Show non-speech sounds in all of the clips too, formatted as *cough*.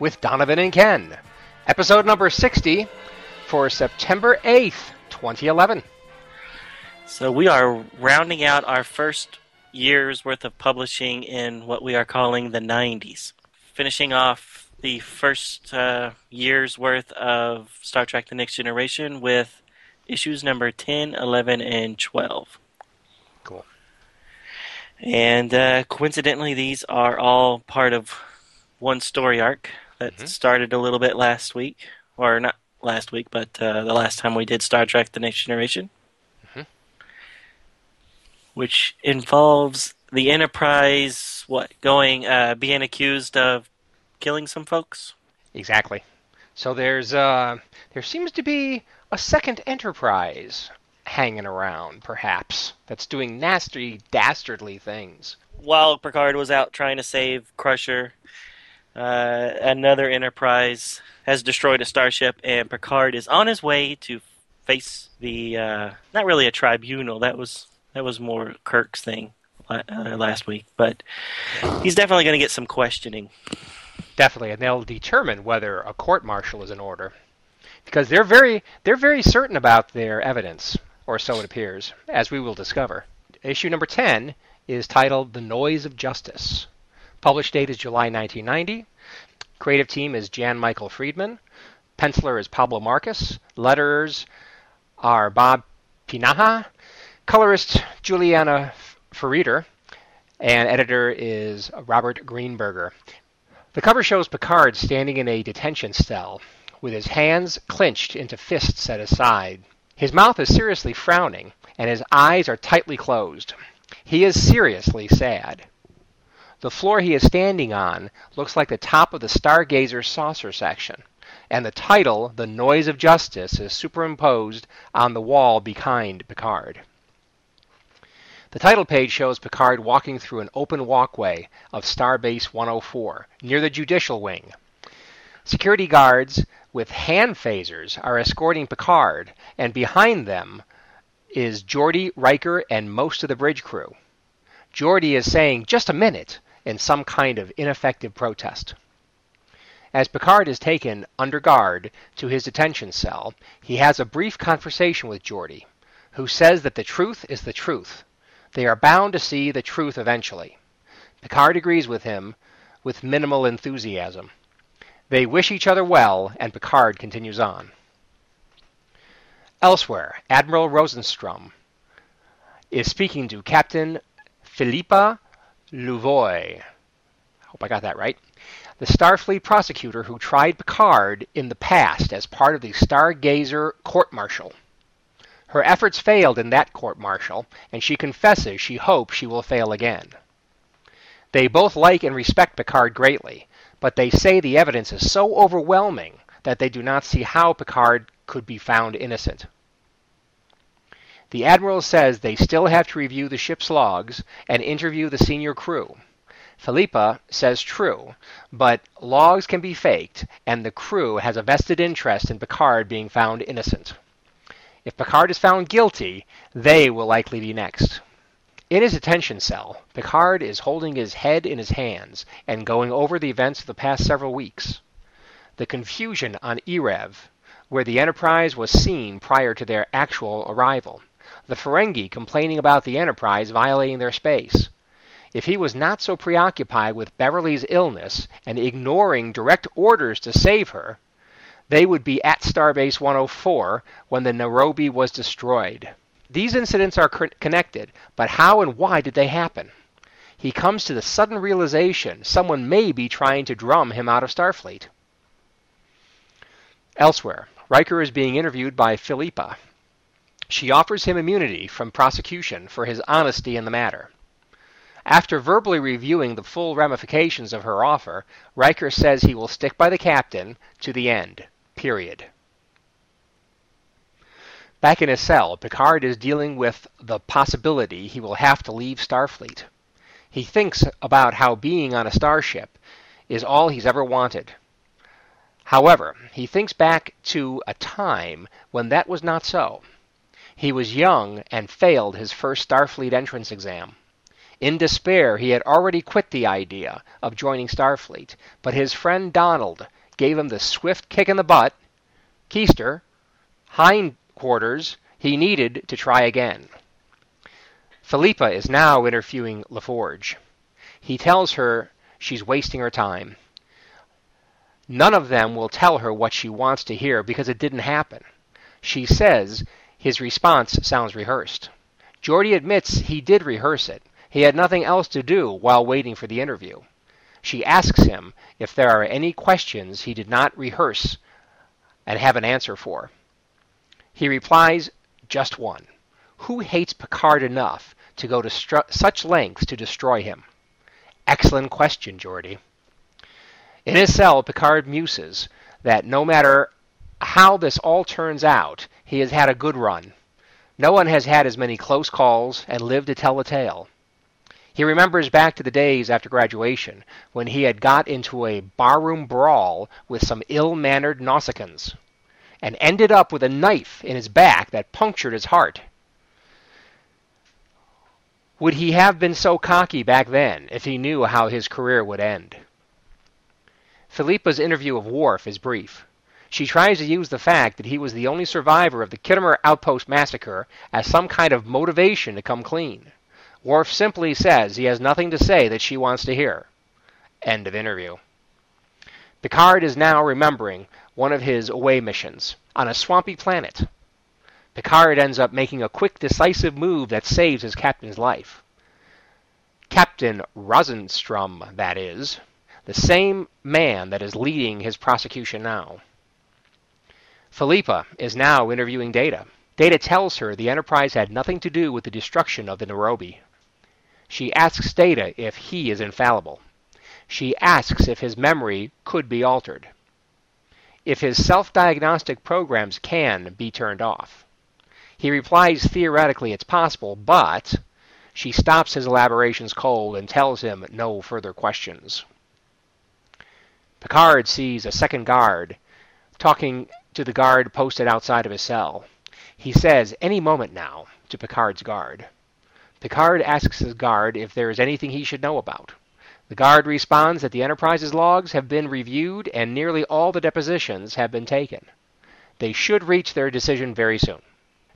with Donovan and Ken. Episode number 60 for September 8th, 2011. So we are rounding out our first year's worth of publishing in what we are calling the 90s. Finishing off the first uh, year's worth of Star Trek The Next Generation with issues number 10, 11, and 12. Cool. And uh, coincidentally, these are all part of one story arc that Mhm. started a little bit last week, or not last week, but uh, the last time we did Star Trek: The Next Generation, Mhm. which involves the Enterprise, what going uh, being accused of killing some folks. Exactly. So there's uh there seems to be a second Enterprise hanging around, perhaps, that's doing nasty, dastardly things. While Picard was out trying to save Crusher, uh, another Enterprise has destroyed a starship, and Picard is on his way to face the uh, not really a tribunal. That was that was more Kirk's thing uh, last week, but he's definitely going to get some questioning. Definitely, and they'll determine whether a court martial is in order. Because they're very they're very certain about their evidence, or so it appears, as we will discover. Issue number 10 is titled The Noise of Justice. Published date is July 1990. Creative team is Jan Michael Friedman. Penciler is Pablo Marcos. Letterers are Bob Pinaha. Colorist Julianna Ferriter. And editor is Robert Greenberger. The cover shows Picard standing in a detention cell with his hands clenched into fists at his side. His mouth is seriously frowning, and his eyes are tightly closed. He is seriously sad. The floor he is standing on looks like the top of the Stargazer saucer section, and the title, The Noise of Justice, is superimposed on the wall behind Picard. The title page shows Picard walking through an open walkway of Starbase 104 near the judicial wing. Security guards with hand phasers are escorting Picard, and behind them is Geordi, Riker, and most of the bridge crew. Geordi is saying, just a minute, in some kind of ineffective protest. As Picard is taken under guard to his detention cell, he has a brief conversation with Geordi, who says that the truth is the truth. They are bound to see the truth eventually. Picard agrees with him with minimal enthusiasm. They wish each other well, and Picard continues on. Elsewhere, Admiral Rosenstrom is speaking to Captain Philippa Louvois. Hope I got that right. The Starfleet prosecutor who tried Picard in the past as part of the Stargazer court martial. Her efforts failed in that court martial, and she confesses she hopes she will fail again. They both like and respect Picard greatly, but they say the evidence is so overwhelming that they do not see how Picard could be found innocent. The Admiral says they still have to review the ship's logs and interview the senior crew. Philippa says true, but logs can be faked, and the crew has a vested interest in Picard being found innocent. If Picard is found guilty, they will likely be next. In his detention cell, Picard is holding his head in his hands and going over the events of the past several weeks. The confusion on Erev, where the Enterprise was seen prior to their actual arrival. The Ferengi complaining about the Enterprise violating their space. If he was not so preoccupied with Beverly's illness and ignoring direct orders to save her, they would be at Starbase 104 when the Nairobi was destroyed. These incidents are co- connected, but how and why did they happen? He comes to the sudden realization someone may be trying to drum him out of Starfleet. Elsewhere, Riker is being interviewed by Philippa. She offers him immunity from prosecution for his honesty in the matter. After verbally reviewing the full ramifications of her offer, Riker says he will stick by the captain to the end. Period. Back in his cell, Picard is dealing with the possibility he will have to leave Starfleet. He thinks about how being on a starship is all he's ever wanted. However, he thinks back to a time when that was not so. He was young and failed his first Starfleet entrance exam. In despair, he had already quit the idea of joining Starfleet, but his friend Donald gave him the swift kick in the butt, keister, hindquarters he needed to try again. Philippa is now interviewing LaForge. He tells her she's wasting her time. None of them will tell her what she wants to hear because it didn't happen. She says his response sounds rehearsed. Geordi admits he did rehearse it. He had nothing else to do while waiting for the interview. She asks him if there are any questions he did not rehearse and have an answer for. He replies, just one. Who hates Picard enough to go to stru- such lengths to destroy him? Excellent question, Geordi. In his cell, Picard muses that no matter how this all turns out, he has had a good run. No one has had as many close calls and lived to tell the tale. He remembers back to the days after graduation when he had got into a barroom brawl with some ill mannered Nausicaans and ended up with a knife in his back that punctured his heart. Would he have been so cocky back then if he knew how his career would end? Philippa's interview of Worf is brief. She tries to use the fact that he was the only survivor of the Khitomer Outpost massacre as some kind of motivation to come clean. Worf simply says he has nothing to say that she wants to hear. End of interview. Picard is now remembering one of his away missions on a swampy planet. Picard ends up making a quick, decisive move that saves his captain's life. Captain Rosenstrom, that is, the same man that is leading his prosecution now. Philippa is now interviewing Data. Data tells her the Enterprise had nothing to do with the destruction of the Nairobi. She asks Data if he is infallible. She asks if his memory could be altered. If his self diagnostic programs can be turned off. He replies theoretically it's possible, but she stops his elaborations cold and tells him no further questions. Picard sees a second guard talking to the guard posted outside of his cell. He says, Any moment now, to Picard's guard. Picard asks his guard if there is anything he should know about. The guard responds that the Enterprise's logs have been reviewed and nearly all the depositions have been taken. They should reach their decision very soon.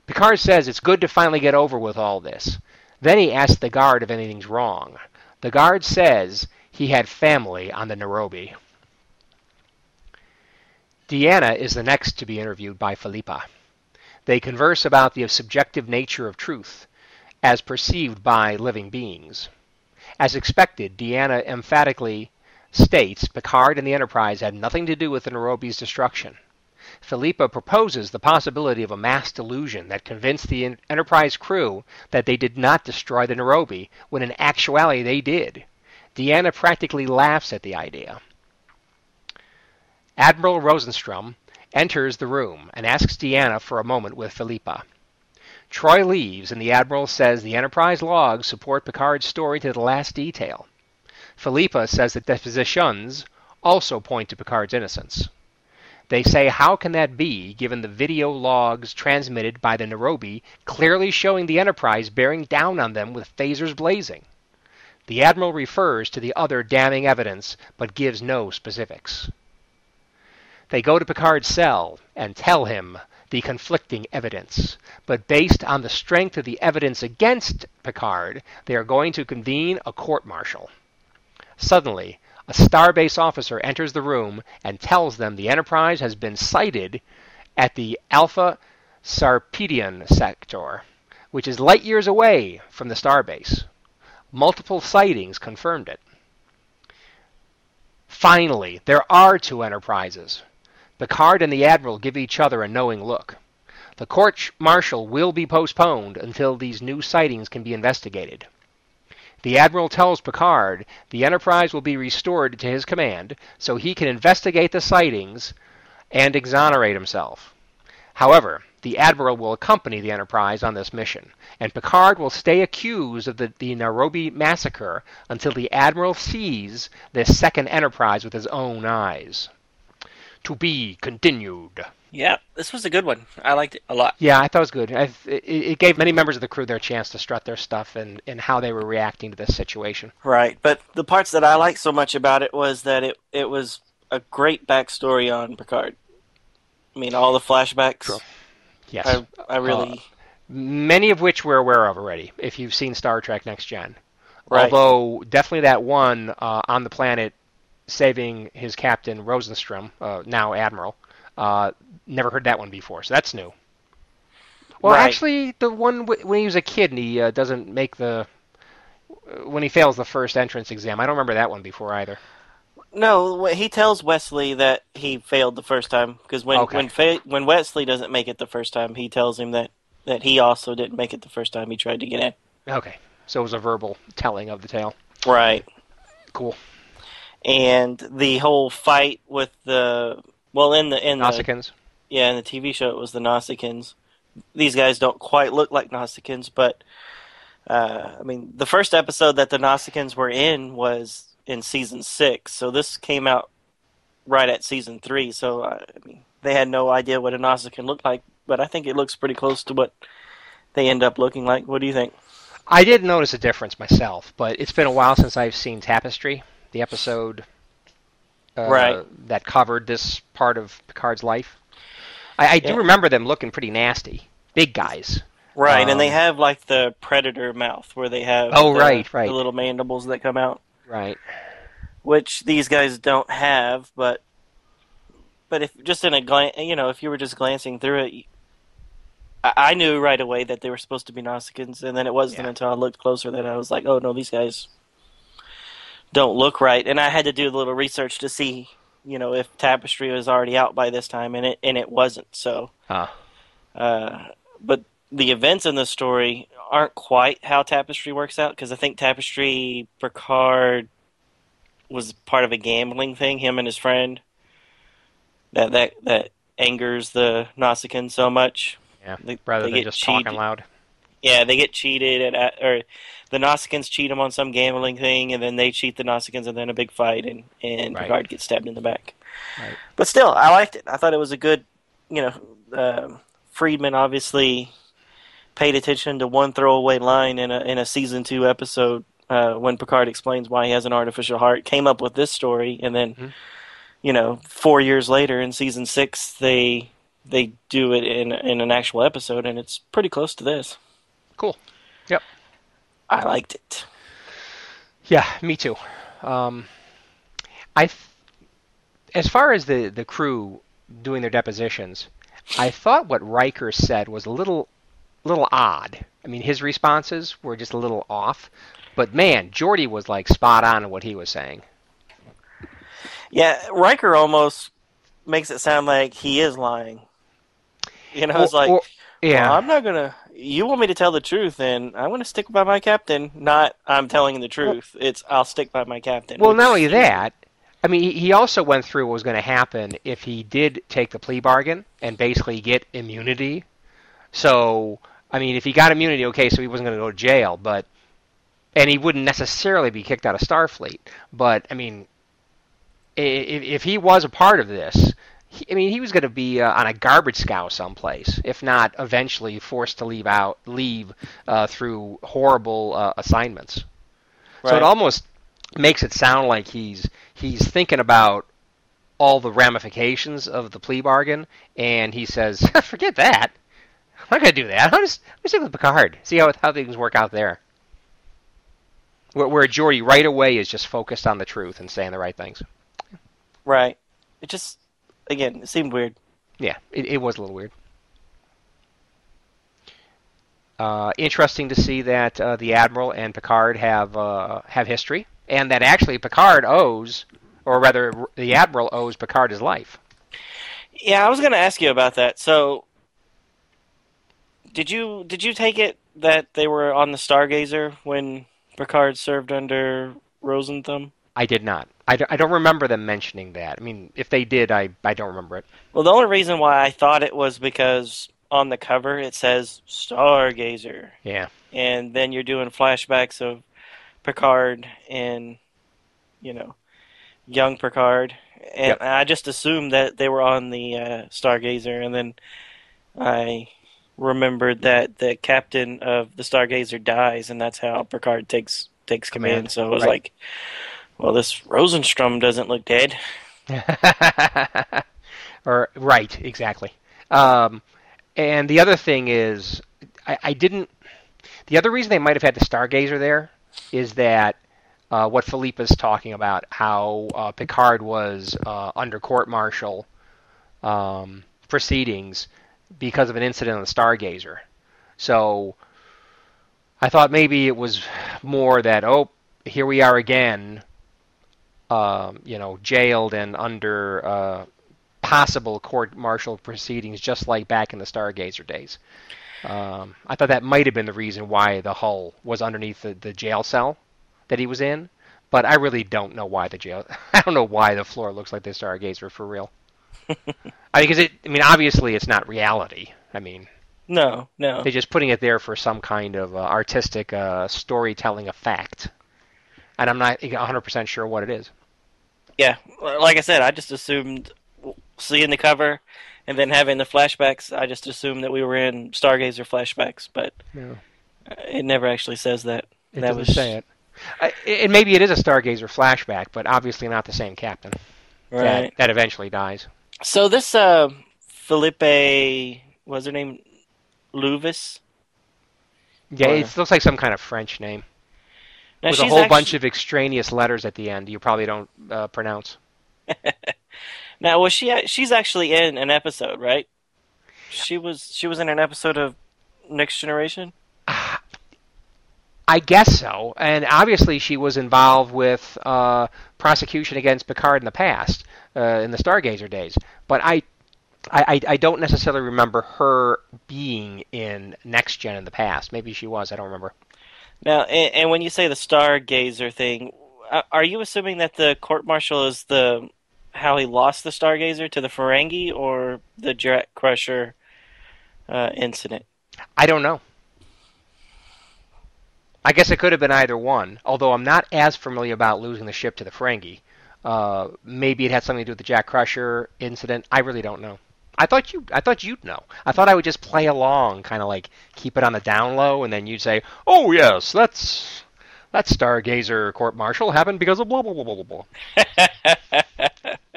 Picard says it's good to finally get over with all this. Then he asks the guard if anything's wrong. The guard says he had family on the Nairobi. Deanna is the next to be interviewed by Philippa. They converse about the subjective nature of truth as perceived by living beings. As expected, Deanna emphatically states Picard and the Enterprise had nothing to do with the Nairobi's destruction. Philippa proposes the possibility of a mass delusion that convinced the Enterprise crew that they did not destroy the Nairobi, when in actuality they did. Deanna practically laughs at the idea. Admiral Rosenstrom enters the room and asks Deanna for a moment with Philippa. Troi leaves, and the Admiral says the Enterprise logs support Picard's story to the last detail. Philippa says that depositions also point to Picard's innocence. They say, how can that be, given the video logs transmitted by the Nairobi clearly showing the Enterprise bearing down on them with phasers blazing? The Admiral refers to the other damning evidence, but gives no specifics. They go to Picard's cell and tell him the conflicting evidence. But based on the strength of the evidence against Picard, they are going to convene a court martial. Suddenly, a starbase officer enters the room and tells them the Enterprise has been sighted at the Alpha Sarpedian sector, which is light years away from the starbase. Multiple sightings confirmed it. Finally, there are two Enterprises. Picard and the Admiral give each other a knowing look. The court martial will be postponed until these new sightings can be investigated. The Admiral tells Picard the Enterprise will be restored to his command so he can investigate the sightings and exonerate himself. However, the Admiral will accompany the Enterprise on this mission, and Picard will stay accused of the, the Nairobi massacre until the Admiral sees this second Enterprise with his own eyes. To be continued. Yeah, this was a good one. I liked it a lot. Yeah, I thought it was good. I, it, it gave many members of the crew their chance to strut their stuff and, and how they were reacting to this situation. Right, but the parts that I liked so much about it was that it it was a great backstory on Picard. I mean, all the flashbacks. True. Yes. I, I really. Uh, many of which we're aware of already, if you've seen Star Trek Next Gen. Right. Although, definitely that one uh, on the planet saving his captain, Rosenstrom, uh, now Admiral, uh, never heard that one before, so that's new. Well, Right. actually, the one w- when he was a kid and he uh, doesn't make the. When he fails the first entrance exam. I don't remember that one before either. No, he tells Wesley that he failed the first time because when Okay. when fa- when Wesley doesn't make it the first time, he tells him that that he also didn't make it the first time he tried to get in. Okay. So it was a verbal telling of the tale. Right. Cool. And the whole fight with the well in the in the Nausicaans. yeah in the TV show it was the Nausicaans. These guys don't quite look like Nausicaans, but uh, I mean the first episode that the Nausicaans were in was in season six, so this came out right at season three. So uh, I mean they had no idea what a Nausicaan looked like, but I think it looks pretty close to what they end up looking like. What do you think? I did notice a difference myself, but it's been a while since I've seen Tapestry, the episode uh, Right. that covered this part of Picard's life. I, I do Yeah. remember them looking pretty nasty, big guys. Right, and they Um, have like the predator mouth where they have Oh, the, right, right. the little mandibles that come out. Right. which these guys don't have. But but if just in a glance, you know, if you were just glancing through it, I, I knew right away that they were supposed to be Nausicaans, and then it wasn't Yeah. until I looked closer that I was like, oh no, these guys don't look right. And I had to do a little research to see, you know, if Tapestry was already out by this time, and it and it wasn't. So, Huh. uh, but the events in the story aren't quite how Tapestry works out because I think Tapestry Picard was part of a gambling thing. Him and his friend that that that angers the Nausicaan so much. Yeah. They- Rather they than just cheated. talking loud. Yeah, they get cheated at or the Nausicaans cheat them on some gambling thing, and then they cheat the Nausicaans, and then a big fight, and and Right. Picard gets stabbed in the back. Right. But still, I liked it. I thought it was a good, you know, um Friedman obviously paid attention to one throwaway line in a in a season two episode uh, when Picard explains why he has an artificial heart. Came up with this story, and then, Mhm. you know, four years later in season six, they they do it in in an actual episode, and it's pretty close to this. Cool. Yep. I liked it. Yeah, me too. Um, I, th- as far as the the crew doing their depositions, I thought what Riker said was a little, little odd. I mean, his responses were just a little off. But man, Geordi was like spot on in what he was saying. Yeah, Riker almost makes it sound like he is lying. You know, it's Or- like, or- yeah, well, I'm not gonna. You want me to tell the truth, and I'm gonna stick by my captain. Not I'm telling the truth. It's I'll stick by my captain. Well, not only that, I mean, he- he also went through what was going to happen if he did take the plea bargain and basically get immunity. So, I mean, if he got immunity, okay, so he wasn't going to go to jail, but and he wouldn't necessarily be kicked out of Starfleet. But I mean, if, if he was a part of this, he, I mean, he was going to be uh, on a garbage scow someplace, if not eventually forced to leave out, leave uh, through horrible uh, assignments. So it almost makes it sound like he's he's thinking about all the ramifications of the plea bargain, and he says, *laughs* "Forget that. I'm not going to do that. I'm just I'm stick with Picard. See how how things work out there." Where, where Geordi right away is just focused on the truth and saying the right things. right. It just again, it seemed weird. Yeah, it, it was a little weird. Uh, interesting to see that uh, the admiral and Picard have uh, have history, and that actually Picard owes, or rather, the admiral owes Picard his life. Yeah, I was gonna ask you about that. So, did you did you take it that they were on the Stargazer when Picard served under Rosenstrom? I did not. I, d- I don't remember them mentioning that. I mean, if they did, I, I don't remember it. Well, the only reason why I thought it was because on the cover it says Stargazer, Yeah. and then you're doing flashbacks of Picard and you know young Picard, and Yep. I just assumed that they were on the uh, Stargazer, and then I remembered that the captain of the Stargazer dies, and that's how Picard takes takes command. Command, So it was right. like, well, this Rosenstrom doesn't look dead. *laughs* or right, exactly. Um, and the other thing is, I, I didn't. The other reason they might have had the Stargazer there is that uh, what Philippe is talking about, how uh, Picard was uh, under court-martial um, proceedings because of an incident on the Stargazer. So I thought maybe it was more that oh, here we are again, um, you know, jailed and under uh, possible court-martial proceedings, just like back in the Stargazer days. Um, I thought that might have been the reason why the hull was underneath the, the jail cell that he was in, but I really don't know why the jail. *laughs* I don't know why the floor looks like the Stargazer for real. *laughs* I because it. I mean, obviously, it's not reality. I mean, No, no. they're just putting it there for some kind of uh, artistic uh, storytelling effect, and I'm not 100% sure what it is. Yeah, like I said, I just assumed seeing the cover and then having the flashbacks. I just assumed that we were in Stargazer flashbacks, but No. it never actually says that. It that doesn't was say it. I, and maybe it is a Stargazer flashback, but obviously not the same captain right. that, that eventually dies. So this uh, Felipe, what's her name, Louvis? Yeah, Or- it looks like some kind of French name Now with a whole actu- bunch of extraneous letters at the end you probably don't uh, pronounce. *laughs* Now, was she? She's actually in an episode, right? She was. She was in an episode of Next Generation. *sighs* I guess so, and obviously she was involved with uh, prosecution against Picard in the past, uh, in the Stargazer days. But I, I- I don't necessarily remember her being in Next Gen in the past. Maybe she was. I don't remember. Now, and, and when you say the Stargazer thing, uh, are you assuming that the court martial is the how he lost the Stargazer to the Ferengi, or the Jack Crusher uh, incident? I don't know. I guess it could have been either one. Although I'm not as familiar about losing the ship to the Ferengi. Uh, maybe it had something to do with the Jack Crusher incident. I really don't know. I thought you. I thought you'd know. I thought I would just play along, kind of like keep it on the down low, and then you'd say, "Oh yes, that's that Stargazer court martial happened because of blah blah blah blah blah blah," *laughs*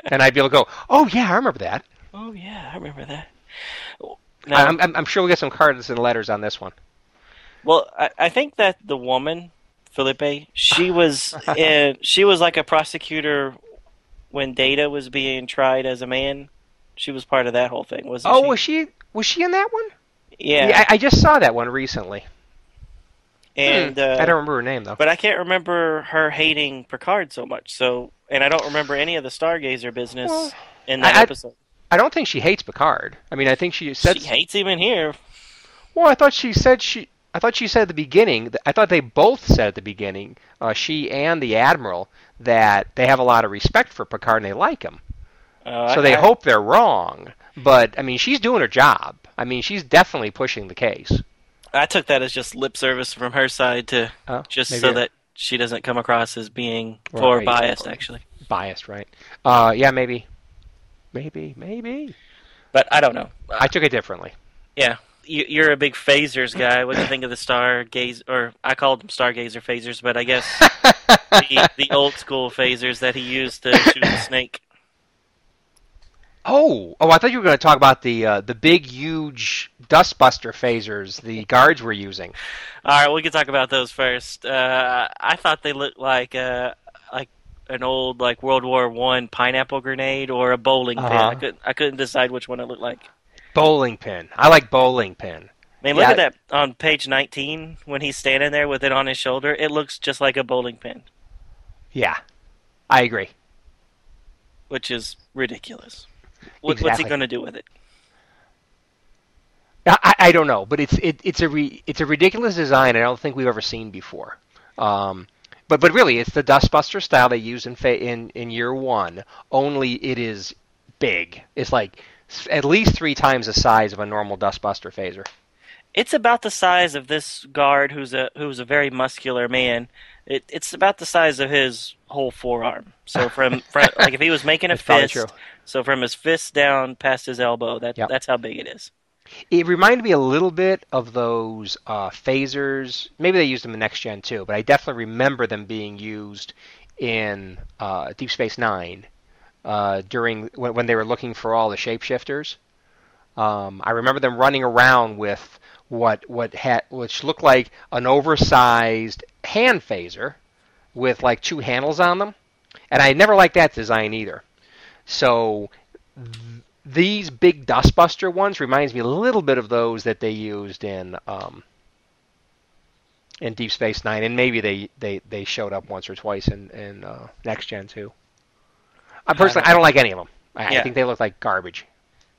and I'd be able to go, "Oh yeah, I remember that." oh yeah, I remember that. Now, I'm, I'm, I'm sure we'll get some cards and letters on this one. Well, I, I think that the woman, Felipe, she was *laughs* in, she was like a prosecutor when Data was being tried as a man. She was part of that whole thing, wasn't Oh, she? Oh, was she? Was she in that one? yeah. I, I just saw that one recently. and Hmm. uh, I don't remember her name though. but I can't remember her hating Picard so much. So, and I don't remember any of the Stargazer business Well, in that I- I- episode. I don't think she hates Picard. I mean, I think she said. she hates him in here. well, I thought she said she. I thought she said at the beginning. I thought they both said at the beginning, uh, she and the admiral, that they have a lot of respect for Picard and they like him. Uh, So I- they I- hope they're wrong. But I mean, she's doing her job. I mean, she's definitely pushing the case. I took that as just lip service from her side to Oh, just so I- that she doesn't come across as being or biased, actually. biased, right? Uh, yeah, maybe, maybe, maybe. But I don't know. I took it differently. Yeah, you, you're a big phasers guy. What do you think of the stargaze? Or I called them stargazer phasers, but I guess *laughs* the, the old school phasers that he used to shoot the snake. Oh, oh! I thought you were going to talk about the uh, the big, huge dustbuster phasers the guards were using. All right, we can talk about those first. Uh, I thought they looked like uh, like an old like World War One pineapple grenade or a bowling pin. Uh-huh. I couldn't I couldn't decide which one it looked like. Bowling pin. I like bowling pin. I mean, look Yeah. at that on page 19 when he's standing there with it on his shoulder. It looks just like a bowling pin, Yeah, I agree. which is ridiculous. What, What's he going to do with it? I, I- I don't know, but it's it, it's a re, it's a ridiculous design I don't think we've ever seen before. Um, but but really, it's the Dustbuster style they use in fa- in in year one. Only it is big. It's like at least three times the size of a normal Dustbuster phaser. It's about the size of this guard, who's a who's a very muscular man. It, it's about the size of his whole forearm. So from, from *laughs* like if he was making a fist, true. so from his fist down past his elbow, that Yep. that's how big it is. It reminded me a little bit of those uh, phasers. Maybe they used them in Next Gen too, but I definitely remember them being used in uh, Deep Space Nine uh, during when, when they were looking for all the shapeshifters. Um, I remember them running around with what what had which looked like an oversized hand phaser with like two handles on them, and I never liked that design either. So these big dustbuster ones reminds me a little bit of those that they used in um, in Deep Space Nine, and maybe they, they, they showed up once or twice in in uh, Next Gen too. I personally, I don't like any of them. I, I think they look like garbage.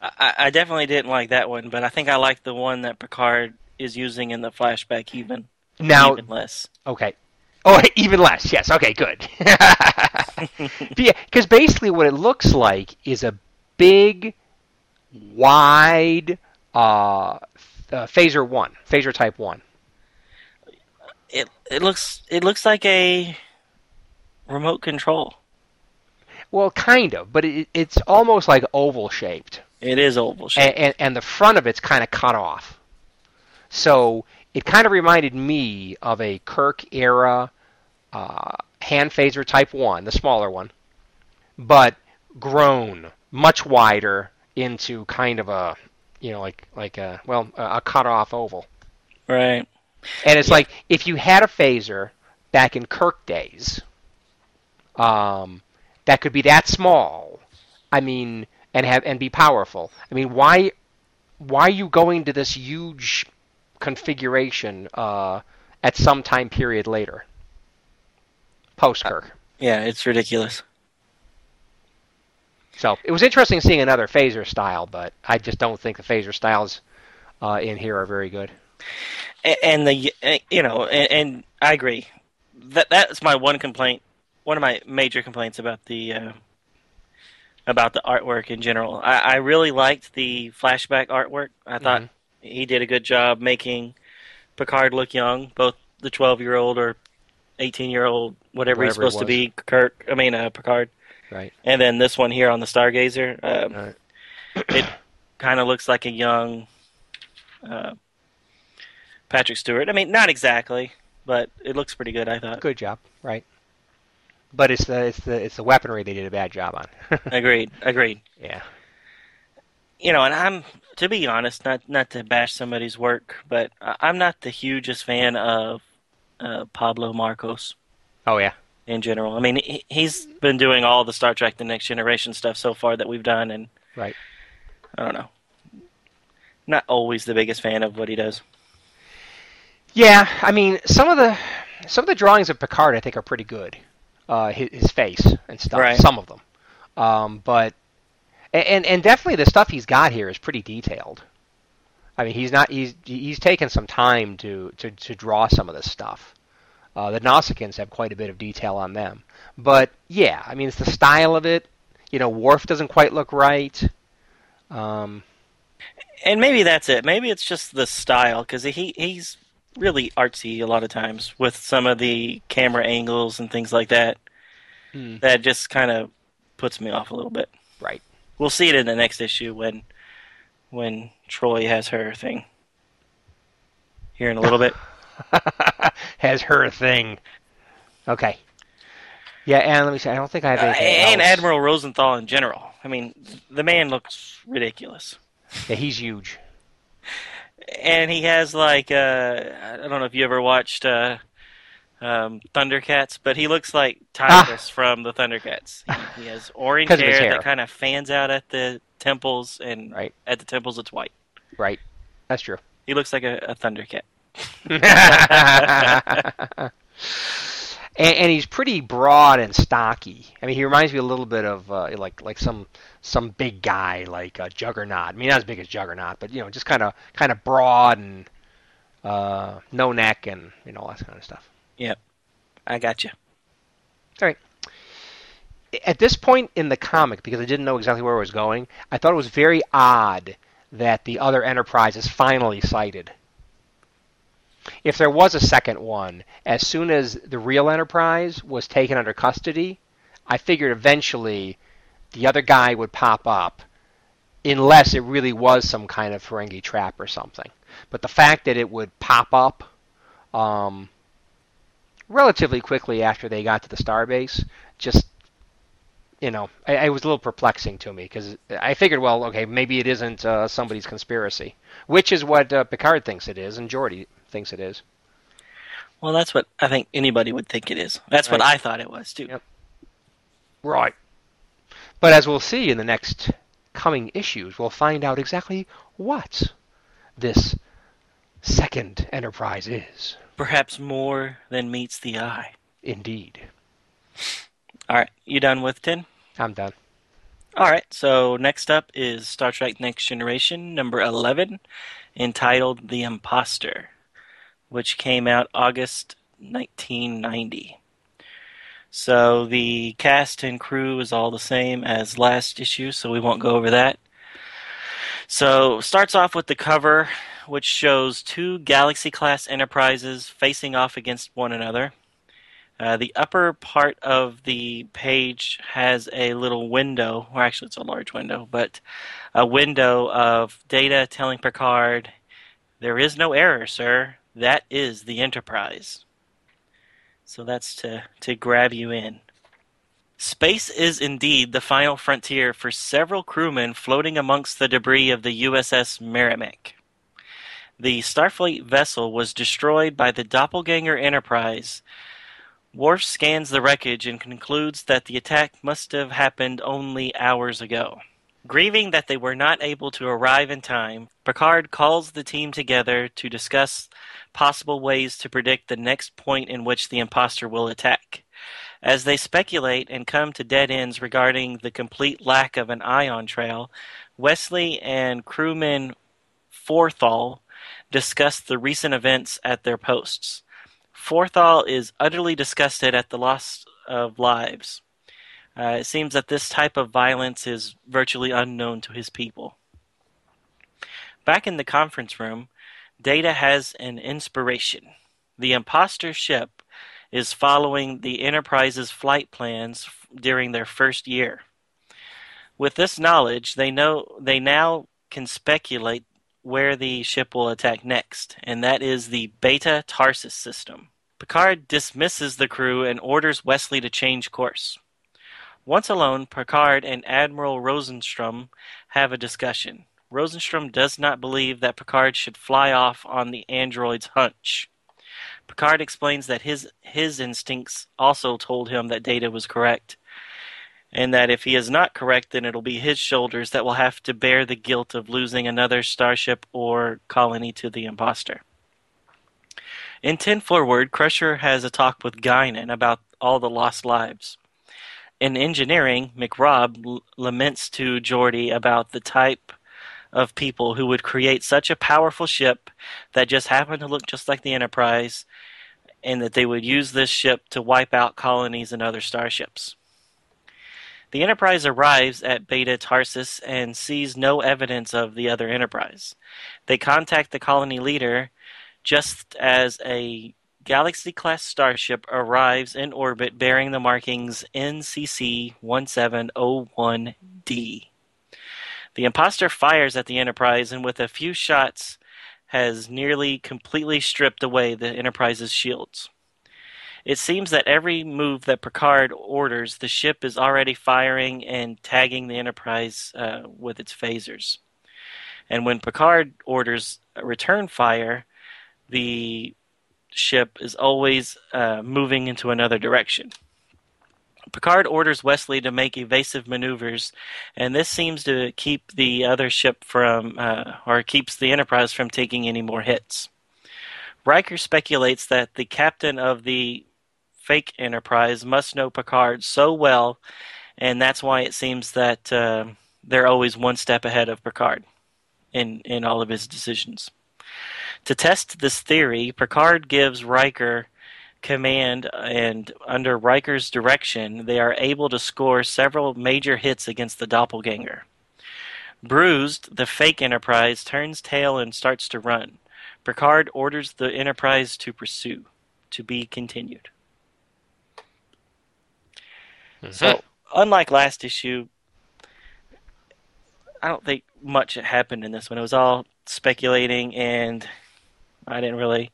I, I definitely didn't like that one, but I think I like the one that Picard is using in the flashback even Now, even less. okay. Oh, *laughs* even less. Yes. Okay. Good. *laughs* Because basically, what it looks like is a big, wide uh, uh, phaser one, phaser type one. It it looks it looks like a remote control. Well, kind of, but it, it's almost like oval shaped, It is oval and, and, and the front of it's kind of cut off. So it kind of reminded me of a Kirk era uh, hand phaser Type One, the smaller one, but grown much wider into kind of a, you know, like like a well a a cut off oval. Right. And it's like if you had a phaser back in Kirk days, um, that could be that small. I mean, and have and be powerful. I mean, why why are you going to this huge configuration uh, at some time period later, post Kirk? Yeah, it's ridiculous. So it was interesting seeing another phaser style, but I just don't think the phaser styles uh, in here are very good. And the uh, you know, and, and I agree. That that's my one complaint. One of my major complaints about the uh, about the artwork in general. I, I really liked the flashback artwork. I thought Mhm. he did a good job making Picard look young, both the twelve year old or eighteen year old, whatever, he's Whatever it supposed to be. Kirk, I mean uh, Picard, Right. and then this one here on the Stargazer. Um, Right. it kind of looks like a young uh, Patrick Stewart. I mean, not exactly, but it looks pretty good. I thought. Good job. Right. But it's the it's the it's the weaponry they did a bad job on. *laughs* Agreed. Agreed. yeah. You know, and I'm to be honest, not not to bash somebody's work, but I'm not the hugest fan of uh, Pablo Marcos Oh yeah. in general. I mean, he, he's been doing all the Star Trek: The Next Generation stuff so far that we've done, and Right. I don't know. Not always the biggest fan of what he does. Yeah, I mean some of the some of the drawings of Picard I think are pretty good. Uh, his, his face and stuff. Right. Some of them. Um, but and and definitely the stuff he's got here is pretty detailed. I mean, he's not he's he's taken some time to to, to draw some of this stuff. Uh, the Nausicaans have quite a bit of detail on them, but yeah, I mean, it's the style of it. You know, Worf doesn't quite look right. Um, and maybe that's it. Maybe it's just the style because he he's really artsy a lot of times with some of the camera angles and things like that. Hmm. That just kind of puts me off a little bit. right. We'll see it in the next issue when when Troi has her thing. Here in a little bit. *laughs* has her thing. Okay. Yeah, and let me see. I don't think I have Uh, and else. Admiral Rosenthal in general. I mean, the man looks ridiculous. Yeah, he's huge. And he has like uh, I don't know if you ever watched uh, um, Thundercats, but he looks like Tigress from the Thundercats. He, he has *sighs* orange hair, hair. that kind of fans out at the temples, and Right. at the temples it's white. Right. That's true. He looks like a, a Thundercat. *laughs* *laughs* and, and he's pretty broad and stocky. I mean, he reminds me a little bit of uh, like like some some big guy like uh, Juggernaut. I mean, not as big as Juggernaut, but you know, just kind of kind of broad and uh, no neck and you know all that kind of stuff. Yep. I got you. All right. At this point in the comic, because I didn't know exactly where it was going, I thought it was very odd that the other Enterprise is finally sighted. If there was a second one, as soon as the real Enterprise was taken under custody, I figured eventually the other guy would pop up, unless it really was some kind of Ferengi trap or something. But the fact that it would pop up um, relatively quickly after they got to the starbase just you know, I, it was a little perplexing to me because I figured, well, okay, maybe it isn't uh, somebody's conspiracy, which is what uh, Picard thinks it is, and Geordi thinks it is. Well, that's what I think anybody would think it is. That's what I thought it was too. Yep. Right. But as we'll see in the next coming issues, we'll find out exactly what this second Enterprise is. Perhaps more than meets the eye. Indeed. All right, you done with 10? I'm done. All right, so next up is Star Trek Next Generation number 11, entitled The Imposter, which came out August 1990. So the cast and crew is all the same as last issue, so we won't go over that. So starts off with the cover, which shows two Galaxy class enterprises facing off against one another. Uh, the upper part of the page has a little window, or actually, it's a large window, but a window of data telling Picard, There is no error, sir. That is the Enterprise. So that's to, to grab you in. Space is indeed the final frontier for several crewmen floating amongst the debris of the USS Merrimac. The Starfleet vessel was destroyed by the Doppelganger Enterprise Worf scans the wreckage and concludes that the attack must have happened only hours ago. Grieving that they were not able to arrive in time, Picard calls the team together to discuss possible ways to predict the next point in which the imposter will attack. As they speculate and come to dead ends regarding the complete lack of an ion trail, Wesley and crewman Forthal discuss the recent events at their posts. Forthal is utterly disgusted at the loss of lives. Uh, it seems that this type of violence is virtually unknown to his people. Back in the conference room, Data has an inspiration. The imposter ship is following the Enterprise's flight plans during their first year. With this knowledge, they know they now can speculate where the ship will attack next, and that is the Beta Tarsus system. Picard dismisses the crew and orders Wesley to change course. Once alone, Picard and Admiral Rosenstrom have a discussion. Rosenstrom does not believe that Picard should fly off on the android's hunch. Picard explains that his his instincts also told him that Data was correct, and that if he is not correct, then it'll be his shoulders that will have to bear the guilt of losing another starship or colony to the imposter. In Ten Forward, Crusher has a talk with Guinan about all the lost lives. In engineering, McRobb l- laments to Geordi about the type of people who would create such a powerful ship that just happened to look just like the Enterprise, and that they would use this ship to wipe out colonies and other starships. The Enterprise arrives at Beta Tarsus and sees no evidence of the other Enterprise. They contact the colony leader just as a Galaxy class starship arrives in orbit bearing the markings NCC 1701D. The imposter fires at the Enterprise and, with a few shots, has nearly completely stripped away the Enterprise's shields. It seems that every move that Picard orders, the ship is already firing and tagging the Enterprise uh, with its phasers. And when Picard orders return fire, the ship is always uh, moving into another direction. Picard orders Wesley to make evasive maneuvers, and this seems to keep the other ship from, uh, or keeps the Enterprise from taking any more hits. Riker speculates that the captain of the fake Enterprise must know Picard so well, and that's why it seems that uh, they're always one step ahead of Picard in, in all of his decisions. To test this theory, Picard gives Riker command and under Riker's direction, they are able to score several major hits against the doppelganger. Bruised, the fake Enterprise turns tail and starts to run. Picard orders the Enterprise to pursue, to be continued. Mm-hmm. So, unlike last issue, I don't think much happened in this one. It was all speculating, and I didn't really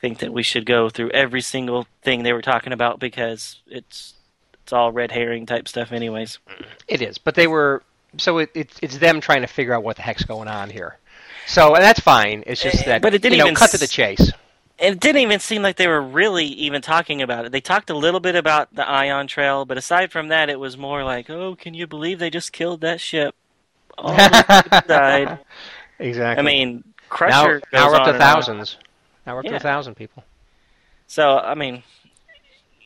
think that we should go through every single thing they were talking about because it's it's all red herring type stuff, anyways. It is, but they were so it, it, it's them trying to figure out what the heck's going on here. So and that's fine. It's just Eh, that but it didn't you know, even cut to the chase. It didn't even seem like they were really even talking about it. They talked a little bit about the Ion Trail, but aside from that, it was more like, "Oh, can you believe they just killed that ship? All the people *laughs* died." Exactly. I mean, Crusher now goes we're up to thousands. Now we're up to a thousand people. So, I mean,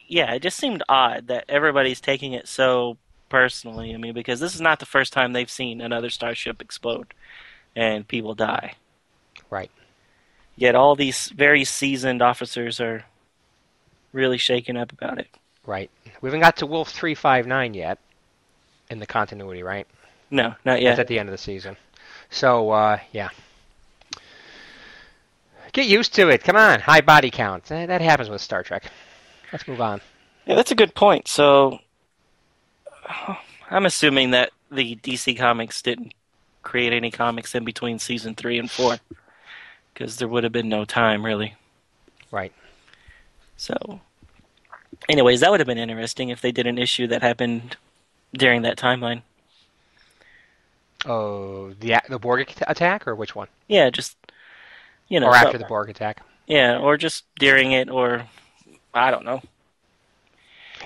yeah, it just seemed odd that everybody's taking it so personally. I mean, because this is not the first time they've seen another starship explode and people die. Right. Yet all these very seasoned officers are really shaken up about it. Right. We haven't got to Wolf three five nine yet in the continuity, right? No, not yet. That's at the end of the season. So uh, yeah. Get used to it. Come on, high body count. Eh, That happens with Star Trek. Let's move on. Yeah, that's a good point. So, I'm assuming that the DC Comics didn't create any comics in between season three and four, because there would have been no time really. Right. So, anyways, that would have been interesting if they did an issue that happened during that timeline. Oh, the the Borg attack, or which one? Yeah, just you know, or after so- the Borg attack? yeah, or just during it, or I don't know.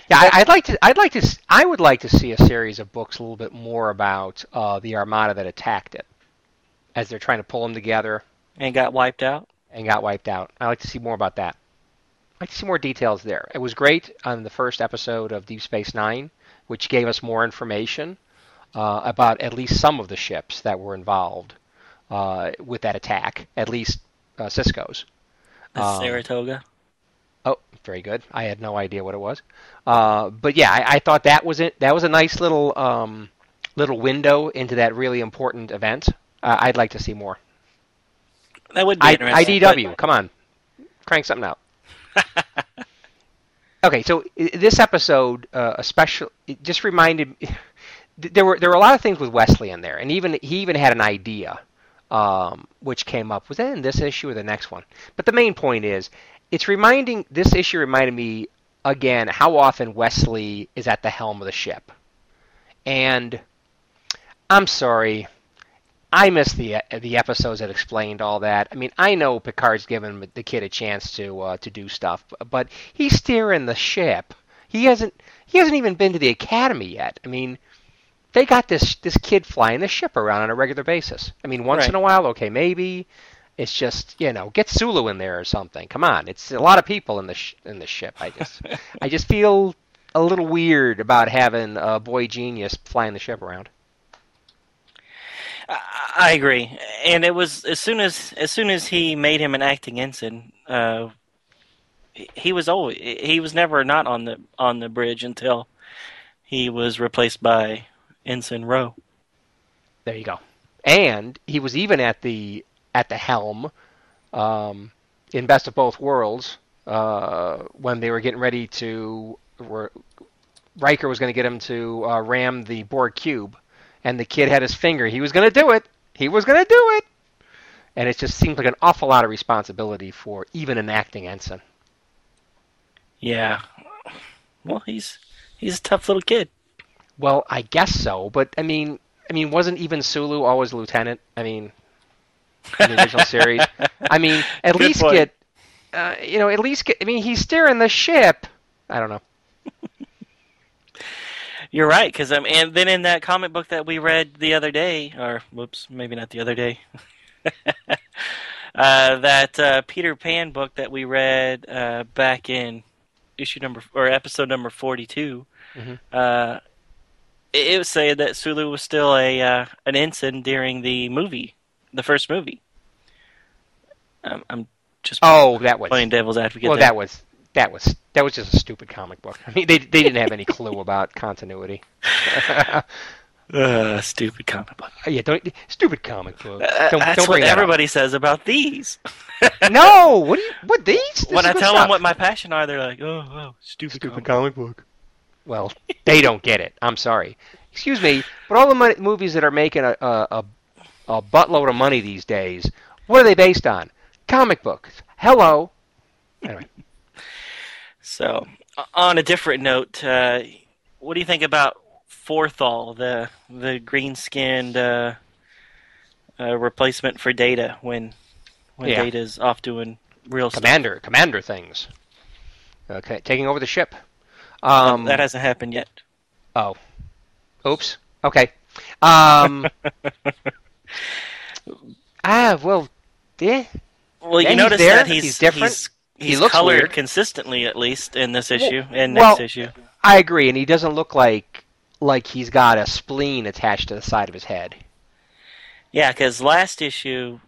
Yeah, I, I'd like to. I'd like to. I would like to see a series of books a little bit more about uh, the armada that attacked it, as they're trying to pull them together And got wiped out. and got wiped out. I'd like to see more about that. I'd like to see more details there. It was great on the first episode of Deep Space Nine, which gave us more information uh, about at least some of the ships that were involved uh, with that attack. At least uh, Sisko's. Um, Saratoga. Oh, very good. I had no idea what it was. Uh, but yeah, I, I thought that was it. That was a nice little um, little window into that really important event. Uh, I'd like to see more. That would be I, interesting. IDW, come on, crank something out. *laughs* okay, so this episode, uh, especially, it just reminded *laughs* there were there were a lot of things with Wesley in there, and even he even had an idea, um, which came up was that in this issue or the next one. But the main point is, it's reminding this issue reminded me again how often Wesley is at the helm of the ship, and I'm sorry. I missed the the episodes that explained all that. I mean, I know Picard's given the kid a chance to uh, to do stuff, but he's steering the ship. He hasn't he hasn't even been to the academy yet. I mean, they got this this kid flying the ship around on a regular basis. I mean, once Right. in a while, okay, maybe. It's just you know, get Sulu in there or something. Come on, it's a lot of people in the sh- in the ship. I just I just *laughs* feel a little weird about having a boy genius flying the ship around. I, agree, and it was as soon as as soon as he made him an acting ensign, uh, he, he was always he was never not on the on the bridge until he was replaced by Ensign Ro. There you go. And he was even at the at the helm um, in Best of Both Worlds uh, when they were getting ready to. Were, Riker was going to get him to uh, ram the Borg cube, and the kid had his finger. He was going to do it. He was going to do it. And it just seems like an awful lot of responsibility for even an acting ensign. Yeah, well, he's he's a tough little kid. Well, I guess so, but I mean, I mean, wasn't even Sulu always lieutenant? I mean, in the original series. I mean, *laughs* at Good least point. get, uh, you know, at least get. I mean, he's steering the ship. I don't know. *laughs* You're right, because um, and then in that comic book that we read the other day, or whoops, maybe not the other day, *laughs* uh, that uh, Peter Pan book that we read uh, back in issue number or episode number 42, Mhm. Uh, it, it was saying that Sulu was still a uh, an ensign during the movie, the first movie. Um, I'm just Oh, that was. playing devil's advocate. Well, there. that was that was that was just a stupid comic book. I mean, they they didn't have any clue about continuity. *laughs* Uh, stupid comic book. yeah, don't stupid comic book. Uh, Don't, that's don't what bring that up. everybody says about these. *laughs* No, what do you what these? This when is I good tell stuff. them what my passion are, they're like, "Oh, oh stupid, stupid comic." comic book. Well, *laughs* they don't get it. I'm sorry. Excuse me, but all the movies that are making a, a a buttload of money these days, what are they based on? Comic books. Hello. Anyway, *laughs* So, on a different note, uh, what do you think about Forthal, the the green skinned uh, uh, replacement for Data when when Yeah. Data's off doing real stuff? commander, commander things. Okay, taking over the ship. Um, that hasn't happened yet. oh, oops. Okay. Um. *laughs* ah, well, yeah. Well, Yeah, you he's notice there. that he's He's different. He's, He looks colored weird. consistently, at least in this issue Well- and well- next issue. I agree, and he doesn't look like like he's got a spleen attached to the side of his head. Yeah, because last issue,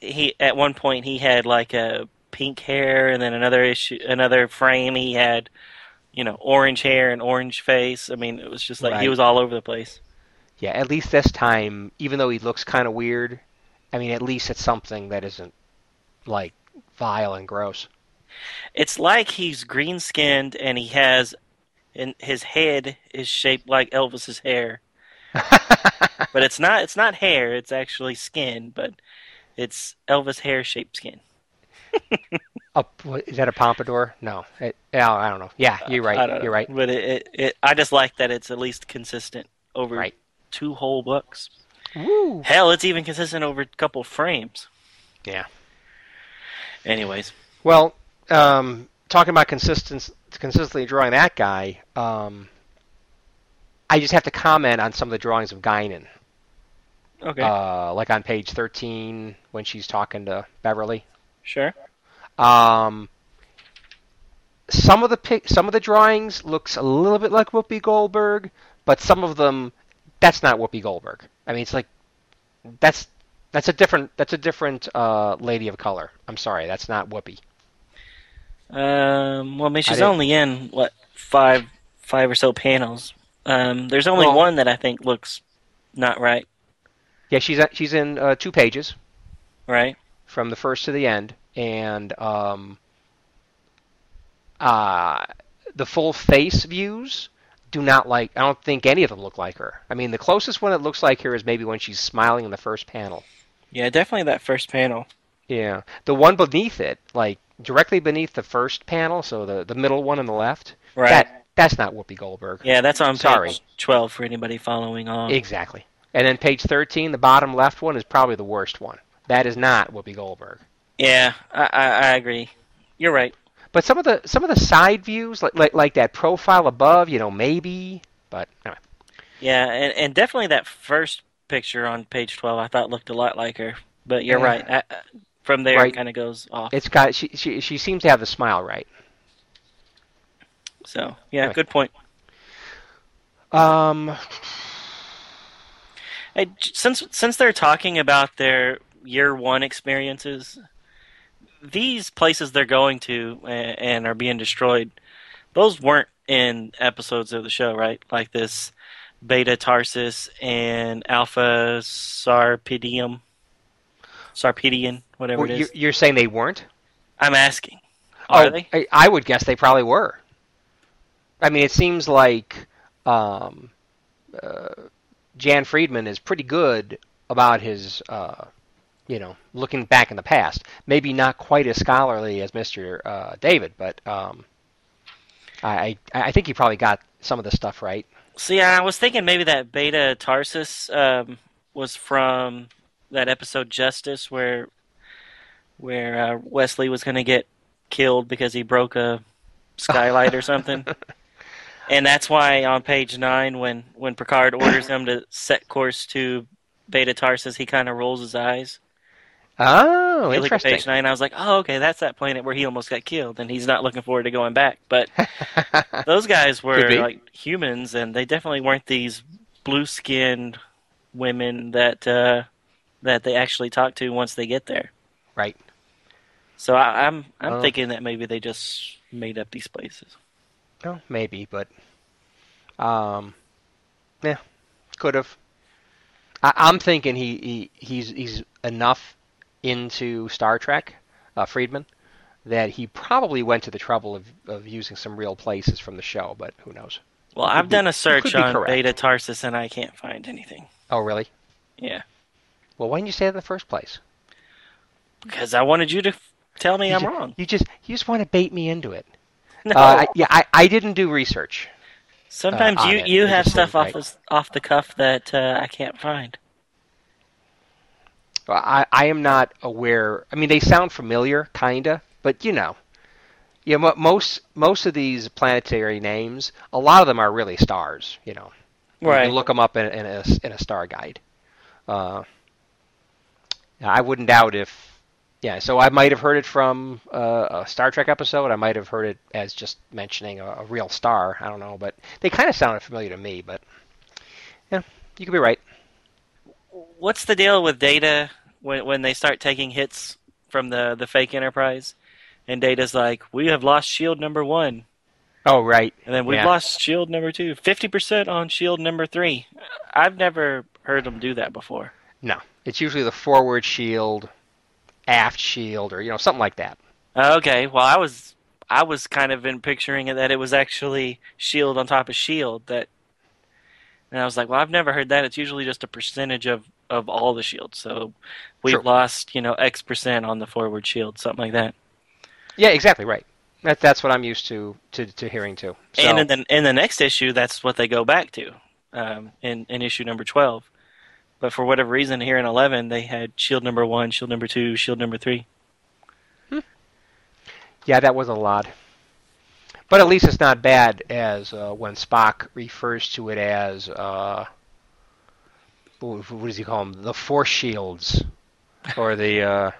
he at one point he had like a pink hair, and then another issue, another frame, he had you know orange hair and orange face. I mean, it was just like he was all over the place. Yeah, at least this time, even though he looks kind of weird, I mean, at least it's something that isn't like vile and gross. It's like he's green skinned and he has, and his head is shaped like Elvis's hair, *laughs* but it's not. It's not hair. It's actually skin, but it's Elvis hair shaped skin. *laughs* is that a pompadour? No. It, I don't know. Yeah, you're right. You're right. But it, it, it, I just like that it's at least consistent over Right. two whole books. Woo. Hell, it's even consistent over a couple frames. Yeah. Anyways, Well, um, talking about consistence, consistently drawing that guy, um, I just have to comment on some of the drawings of Guinan. okay, Uh, like on page 13 when she's talking to Beverly. sure. Um, some of the pic- some of the drawings looks a little bit like Whoopi Goldberg, but some of them that's not Whoopi Goldberg. I mean, it's like that's that's a different that's a different uh, lady of color. I'm sorry, that's not Whoopi. Um, well, I mean, she's didn't- only in what five, five or so panels. Um, there's only Well- one that I think looks not right. Yeah, she's she's in uh, two pages Right? from the first to the end, and um, uh, the full face views do not like. I don't think any of them look like her. I mean, the closest one that looks like her is maybe when she's smiling in the first panel. Yeah, definitely that first panel. Yeah, the one beneath it, like directly beneath the first panel, so the the middle one on the left. Right. That that's not Whoopi Goldberg. Yeah, that's on page Sorry. twelve for anybody following on. Exactly. And then page thirteen, the bottom left one is probably the worst one. That is not Whoopi Goldberg. Yeah, I, I, I agree. You're right. But some of the some of the side views, like like like that profile above, you know, maybe. But anyway. Yeah, and, and definitely that first picture on page 12 I thought looked a lot like her. But you're Yeah. right. I- from there, Right. it kind of goes off. it's got she she she seems to have the smile right. so, yeah, Anyway. good point. Um, Hey, since since they're talking about their year one experiences, these places they're going to and, and are being destroyed, those weren't in episodes of the show, right? Like this Beta Tarsus and Alpha Sarpedium, Sarpedian, whatever well, it you're, you're saying they weren't? I'm asking, are oh, they? I, I would guess they probably were. I mean, it seems like um, uh, Jan Friedman is pretty good about his, uh, you know, looking back in the past. Maybe not quite as scholarly as Mr. Uh, David, but um, I I think he probably got some of the stuff right. See, I was thinking maybe that Beta Tarsus um, was from that episode Justice, where where uh, Wesley was going to get killed because he broke a skylight or something, *laughs* and that's why on page nine, when when Picard orders him to set course to Beta Tarsus, he kind of rolls his eyes. Oh, You look at interesting. page nine, I was like, oh, okay, that's that planet where he almost got killed, and he's not looking forward to going back. But *laughs* those guys were like humans, and they definitely weren't these blue-skinned women that uh, that they actually talk to once they get there. right. So I, I'm I'm Oh. thinking that maybe they just made up these places. No, maybe, but um, yeah, could have. I'm thinking he, he he's he's enough into Star Trek, uh, Friedman, that he probably went to the trouble of, of using some real places from the show, but who knows? Well, I've done a search on correct. Beta Tarsus and I can't find anything. Oh, really? Yeah, Well, why didn't you say that in the first place? because I wanted you to f- tell me you I'm ju- wrong. You just you just want to bait me into it. No, Uh, I, yeah, I, I didn't do research. sometimes on you you It have stuff off right. off the cuff that uh, I can't find. I, I am not aware. I mean, they sound familiar, kinda, but you know, yeah. mo- Most most of these planetary names, a lot of them are really stars. You know, You Right. can look them up in, in a in a star guide. Uh, I wouldn't doubt if. Yeah, so I might have heard it from uh, a Star Trek episode. I might have heard it as just mentioning a, a real star. I don't know, but they kind of sounded familiar to me. But yeah, you could be right. What's the deal with Data when when they start taking hits from the the fake Enterprise? And Data's like, "We have lost shield number one, Oh, right. and then we've Yeah. lost shield number two. Fifty percent on shield number three. I've never heard them do that before. No, it's usually the forward shield, aft shield, or you know something like that. Okay, well, I was I was kind of in picturing it that it was actually shield on top of shield that, and I was like, well, I've never heard that. It's usually just a percentage of of all the shields. So we've Sure. lost you know X percent on the forward shield, something like that. Yeah, exactly right. That, that's what I'm used to to, to hearing too. So, And in the in the next issue, that's what they go back to, um, in in issue number twelve. But for whatever reason, here in eleven, they had shield number one, shield number two, shield number three. Hmm. yeah, that was a lot. But at least it's not bad as uh, when Spock refers to it as uh, what does he call them? The force shields, or the uh,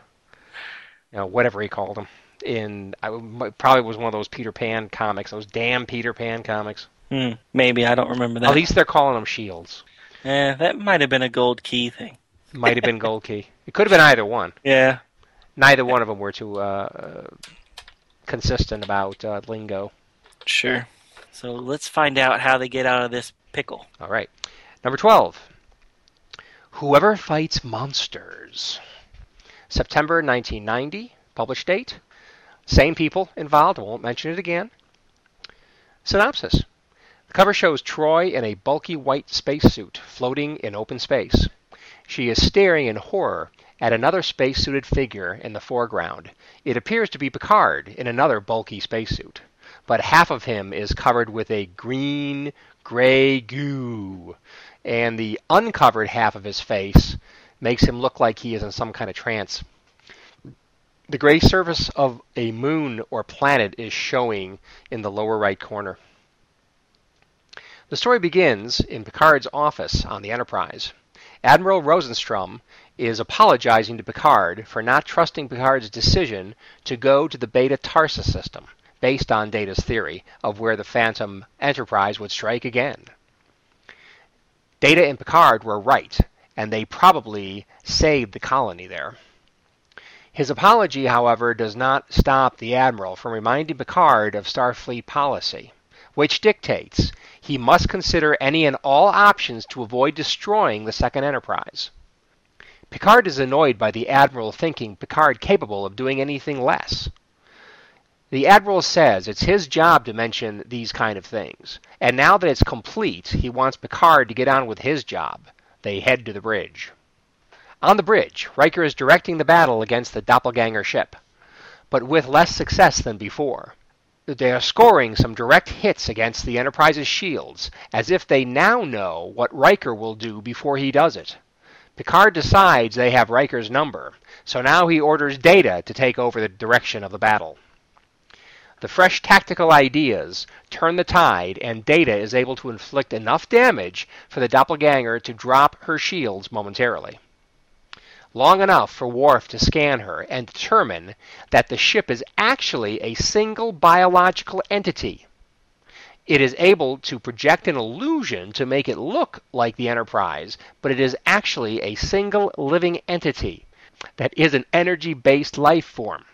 you know whatever he called them. In I probably was one of those Peter Pan comics, those damn Peter Pan comics. Hmm, maybe I don't remember that. At least they're calling them shields. Eh, that might have been a gold key thing. Might have been Gold Key. It could have been either one. *laughs* Yeah. Neither one of them were too uh, consistent about uh, lingo. Sure. So let's find out how they get out of this pickle. All right. Number 12. Whoever Fights Monsters. September 1990. Published date. Same people involved. I won't mention it again. Synopsis. The cover shows Troi in a bulky white spacesuit floating in open space. She is staring in horror at another spacesuited figure in the foreground. It appears to be Picard in another bulky spacesuit, but half of him is covered with a green, gray goo, and the uncovered half of his face makes him look like he is in some kind of trance. The gray surface of a moon or planet is showing in the lower right corner. The story begins in Picard's office on the Enterprise. Admiral Rosenstrom is apologizing to Picard for not trusting Picard's decision to go to the Beta Tarsus system, based on Data's theory of where the Phantom Enterprise would strike again. Data and Picard were right, and they probably saved the colony there. His apology, however, does not stop the Admiral from reminding Picard of Starfleet policy, which dictates he must consider any and all options to avoid destroying the Second Enterprise. Picard is annoyed by the Admiral thinking Picard capable of doing anything less. The Admiral says it's his job to mention these kind of things, and now that it's complete, he wants Picard to get on with his job. They head to the bridge. On the bridge, Riker is directing the battle against the doppelganger ship, but with less success than before. They are scoring some direct hits against the Enterprise's shields, as if they now know what Riker will do before he does it. Picard decides they have Riker's number, so now he orders Data to take over the direction of the battle. The fresh tactical ideas turn the tide, and Data is able to inflict enough damage for the doppelganger to drop her shields momentarily. Long enough for Worf to scan her and determine that the ship is actually a single biological entity. It is able to project an illusion to make it look like the Enterprise, but it is actually a single living entity that is an energy based life form.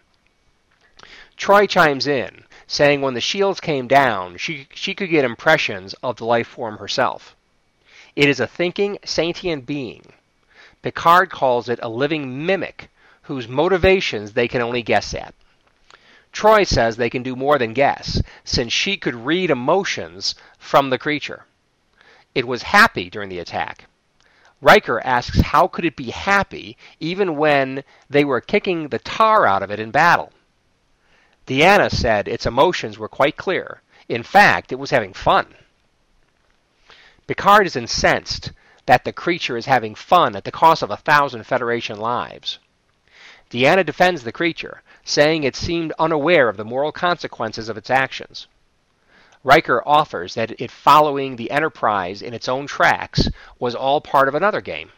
Troi chimes in, saying when the shields came down, she, she could get impressions of the life form herself. It is a thinking, sentient being. Picard calls it a living mimic whose motivations they can only guess at. Troi says they can do more than guess, since she could read emotions from the creature. It was happy during the attack. Riker asks how could it be happy even when they were kicking the tar out of it in battle. Deanna said its emotions were quite clear. In fact, it was having fun. Picard is incensed that the creature is having fun at the cost of a thousand Federation lives. Deanna defends the creature, saying it seemed unaware of the moral consequences of its actions. Riker offers that it following the Enterprise in its own tracks was all part of another game.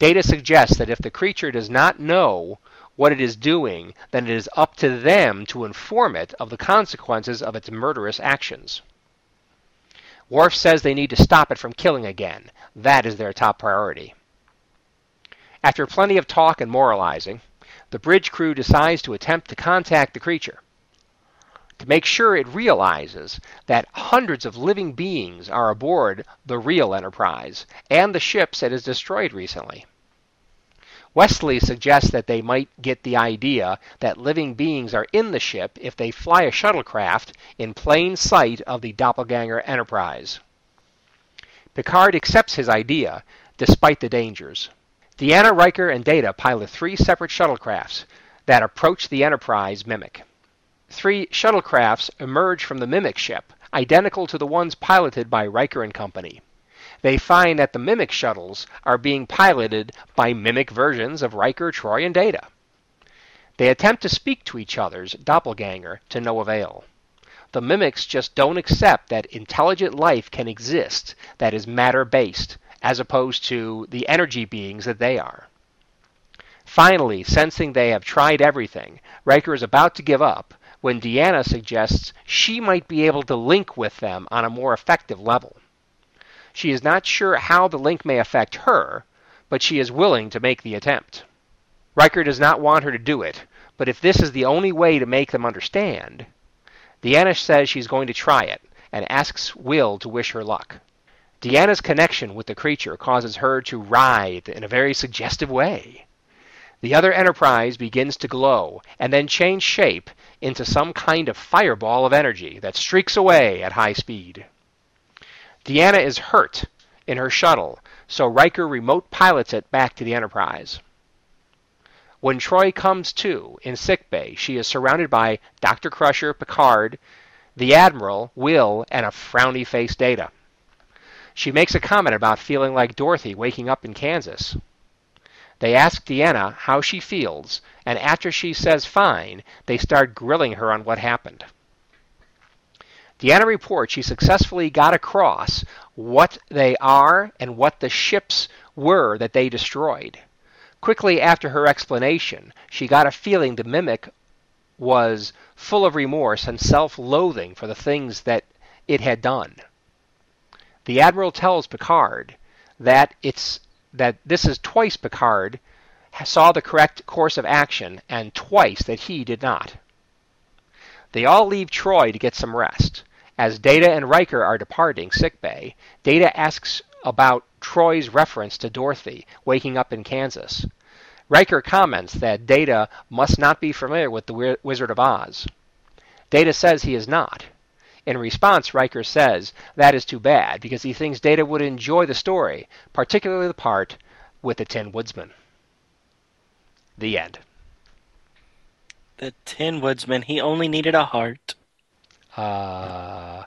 Data suggests that if the creature does not know what it is doing, then it is up to them to inform it of the consequences of its murderous actions. Worf says they need to stop it from killing again. That is their top priority. After plenty of talk and moralizing, the bridge crew decides to attempt to contact the creature to make sure it realizes that hundreds of living beings are aboard the real Enterprise and the ships it has destroyed recently. Wesley suggests that they might get the idea that living beings are in the ship if they fly a shuttlecraft in plain sight of the doppelganger Enterprise. Picard accepts his idea, despite the dangers. Deanna, Riker, and Data pilot three separate shuttlecrafts that approach the Enterprise mimic three shuttlecrafts emerge from the Mimic ship, identical to the ones piloted by Riker and company. They find that the Mimic shuttles are being piloted by Mimic versions of Riker, Troi, and Data. They attempt to speak to each other's doppelganger to no avail. The Mimics just don't accept that intelligent life can exist that is matter based, as opposed to the energy beings that they are. Finally, sensing they have tried everything, Riker is about to give up when Deanna suggests she might be able to link with them on a more effective level. She is not sure how the link may affect her, but she is willing to make the attempt. Riker does not want her to do it, but if this is the only way to make them understand, Deanna says she's going to try it and asks Will to wish her luck. Deanna's connection with the creature causes her to writhe in a very suggestive way. The other Enterprise begins to glow and then change shape into some kind of fireball of energy that streaks away at high speed. Deanna is hurt in her shuttle, so Riker remote pilots it back to the Enterprise. When Troi comes to in sickbay, she is surrounded by Dr. Crusher, Picard, the Admiral, Will, and a frowny faced Data. She makes a comment about feeling like Dorothy waking up in Kansas. They ask Deanna how she feels, and after she says fine, they start grilling her on what happened. Deanna reports she successfully got across what they are and what the ships were that they destroyed. Quickly after her explanation, she got a feeling the mimic was full of remorse and self loathing for the things that it had done. The Admiral tells Picard that it's that this is twice Picard saw the correct course of action and twice that he did not. They all leave Troi to get some rest. As Data and Riker are departing sickbay, Data asks about Troi's reference to Dorothy waking up in Kansas. Riker comments that Data must not be familiar with the Wizard of Oz. Data says he is not. In response, Riker says that is too bad because he thinks Data would enjoy the story, particularly the part with the Tin Woodsman. The end. The Tin Woodsman, he only needed a heart. Uh,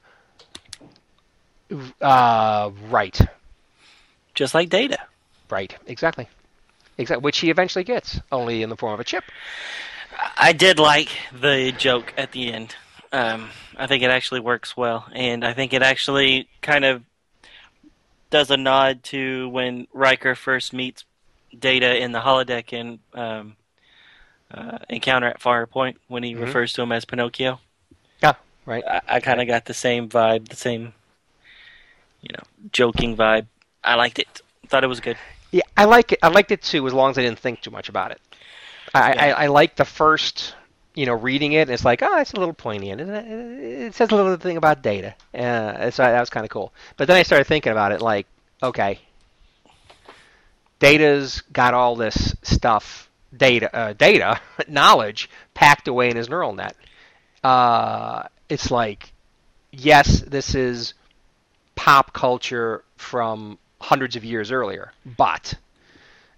uh, right. Just like Data. Right, exactly. Exactly, which he eventually gets, only in the form of a chip. I did like the joke at the end. Um, I think it actually works well, and I think it actually kind of does a nod to when Riker first meets Data in the holodeck in um, uh, Encounter at Farpoint when he mm-hmm. refers to him as Pinocchio. Right. I, I kind of got the same vibe, the same, you know, joking vibe. I liked it. Thought it was good. Yeah, I like it. I liked it too, as long as I didn't think too much about it. I, yeah. I, I like the first you know, reading it, and it's like, oh, it's a little poignant. It? It says a little thing about data. Uh, so that was kind of cool. But then I started thinking about it, like, okay, Data's got all this stuff, data, uh, data, *laughs* knowledge packed away in his neural net. Uh, it's like, yes, this is pop culture from hundreds of years earlier, but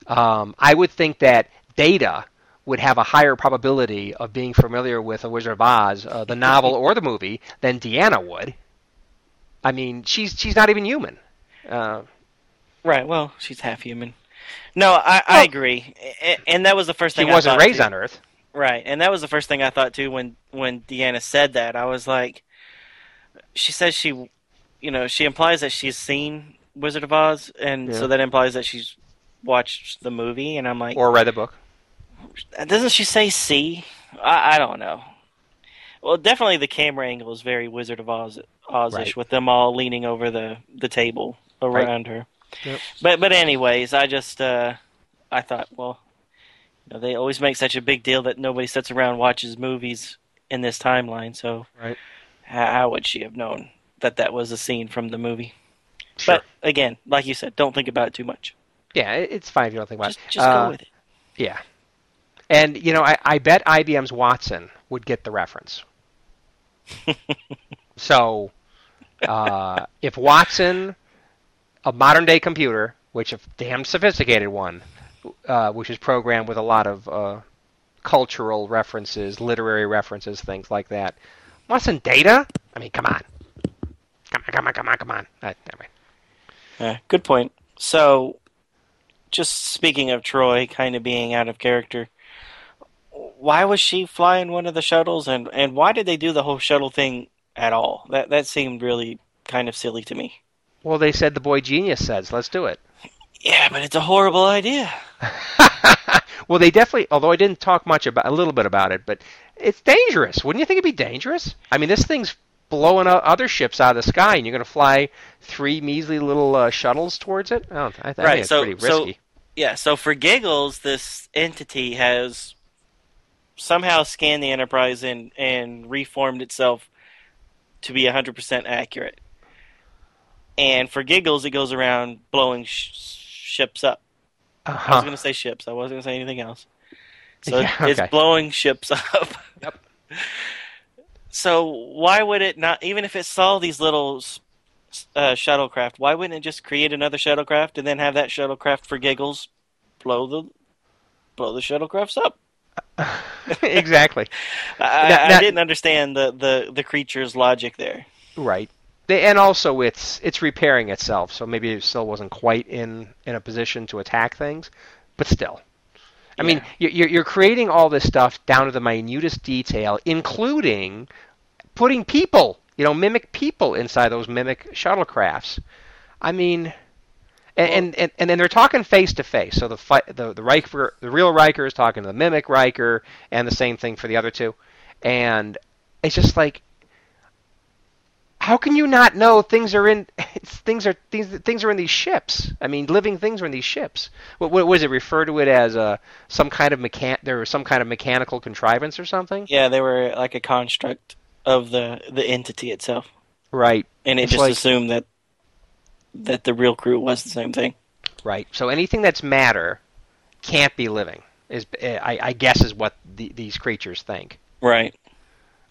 um, I would think that Data would have a higher probability of being familiar with A Wizard of Oz, uh, the novel *laughs* or the movie, than Deanna would. I mean, she's she's not even human. Uh, right. Well, she's half human. No, I, I agree, and that was the first thing. She wasn't raised too. on Earth. Right, and that was the first thing I thought too when when Deanna said that. I was like, she says she, you know, she implies that she's seen Wizard of Oz, and yeah. so that implies that she's watched the movie, and I'm like, or read the book. Doesn't she say see? I, I don't know. Well, definitely the camera angle is very Wizard of Oz Ozish right. with them all leaning over the the table around right. her. Yep. But but anyways, I just uh, I thought, well, you know, they always make such a big deal that nobody sits around watches movies in this timeline. So right. how, would she have known that that was a scene from the movie? Sure. But again, like you said, don't think about it too much. Yeah, it's fine if you don't think about just, it. Just uh, go with it. Yeah. And, you know, I, I bet IBM's Watson would get the reference. *laughs* so, uh, if Watson, a modern day computer, which a damn sophisticated one, uh, which is programmed with a lot of uh, cultural references, literary references, things like that, Watson data? I mean, come on. Come on, come on, come on, come on. Uh, yeah, good point. So, just speaking of Troi kind of being out of character, why was she flying one of the shuttles, and and why did they do the whole shuttle thing at all? That that seemed really kind of silly to me. Well, they said the boy genius says, "Let's do it." Yeah, but it's a horrible idea. *laughs* well, they definitely. Although I didn't talk much about a little bit about it, but it's dangerous. Wouldn't you think it'd be dangerous? I mean, this thing's blowing other ships out of the sky, and you're going to fly three measly little uh, shuttles towards it. I, don't, I, I right, think it's so, pretty risky. So, yeah, so for giggles, this entity has somehow scanned the Enterprise and, and reformed itself to be 100% accurate. And for giggles, it goes around blowing sh- ships up. Uh-huh. I was uh-huh. going to say ships. I wasn't going to say anything else. *laughs* So yeah, okay. it's blowing ships up. *laughs* Yep. so why would it not? Even if it saw these little uh, shuttlecraft, why wouldn't it just create another shuttlecraft and then have that shuttlecraft for giggles blow the blow the shuttlecrafts up? *laughs* exactly. I, now, I, didn't understand the, the, the creature's logic there. Right. And also, it's it's repairing itself, so maybe it still wasn't quite in, in a position to attack things, but still. I yeah. mean, you're, you're creating all this stuff down to the minutest detail, including putting people, you know, mimic people inside those mimic shuttlecrafts. I mean, and, and and then they're talking face to face. So the fight, the the Riker, the real Riker is talking to the mimic Riker, and the same thing for the other two. And it's just like, how can you not know things are in *laughs* things are things things are in these ships? I mean, living things are in these ships. What, what was it refer to it as? Uh, some kind of mechan there was some kind of mechanical contrivance or something. Yeah, they were like a construct of the the entity itself. Right. And it it's just like, assumed that that the real crew was the same thing. Right. So anything that's matter can't be living. Is I, I guess is what the, these creatures think. Right.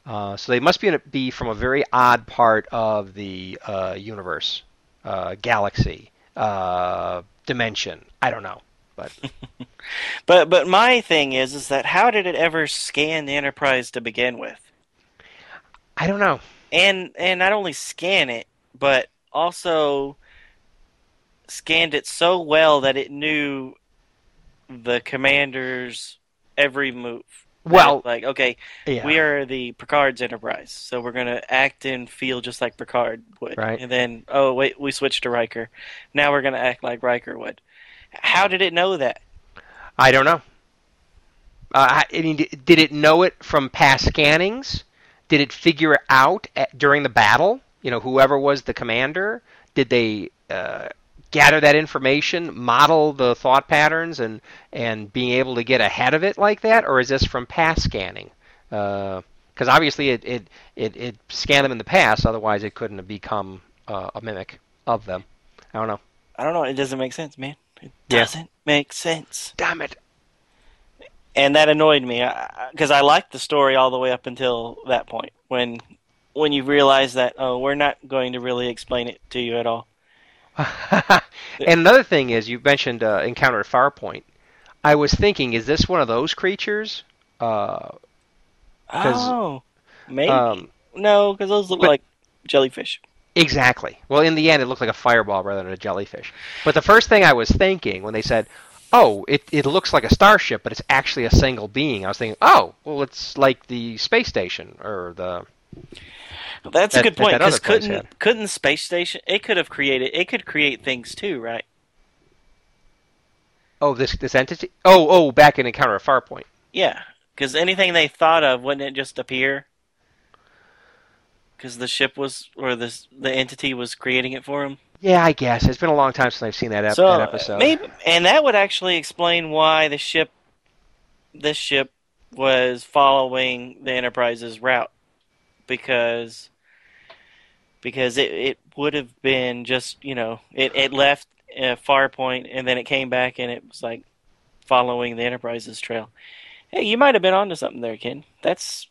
Uh, so they must be, be from a very odd part of the uh, universe, uh, galaxy, uh, dimension. I don't know, but *laughs* but but my thing is is that how did it ever scan the Enterprise to begin with? I don't know. And and not only scan it, but also scanned it so well that it knew the commander's every move. Well, like okay, yeah. we are the Picard's Enterprise, so we're gonna act and feel just like Picard would. Right. And then, oh wait, we switched to Riker. Now we're gonna act like Riker would. How did it know that? I don't know. Uh, I mean, did it know it from past scannings? Did it figure it out at, during the battle? You know, whoever was the commander, did they uh, gather that information, model the thought patterns, and and being able to get ahead of it like that, or is this from past scanning? because obviously it, it it it scanned them in the past. Otherwise, it couldn't have become uh, a mimic of them. I don't know. I don't know. It doesn't make sense, man. It doesn't make sense. Damn it! and that annoyed me because I, liked the story all the way up until that point when when you realize that oh we're not going to really explain it to you at all. *laughs* and another thing is, you mentioned uh, Encounter at Farpoint. I was thinking, is this one of those creatures? Uh, Oh, maybe um, no, because those look but- like jellyfish. exactly. Well, in the end, it looked like a fireball rather than a jellyfish. But the first thing I was thinking when they said, "Oh, it it looks like a starship, but it's actually a single being," I was thinking, "Oh, well, it's like the space station or the." That's That- a good point because couldn't had. couldn't space station it could have created it could create things too, right? Oh, this this entity. Oh, oh, back in Encounter at Farpoint. Yeah, because anything they thought of wouldn't it just appear? Because the ship was or the the entity was creating it for him. Yeah, I guess it's been a long time since I've seen that, ep- so that episode. maybe and that would actually explain why the ship this ship was following the enterprise's route because because it, it would have been just you know it, it left a Farpoint and then it came back and it was like following the enterprise's trail hey you might have been onto something there ken that's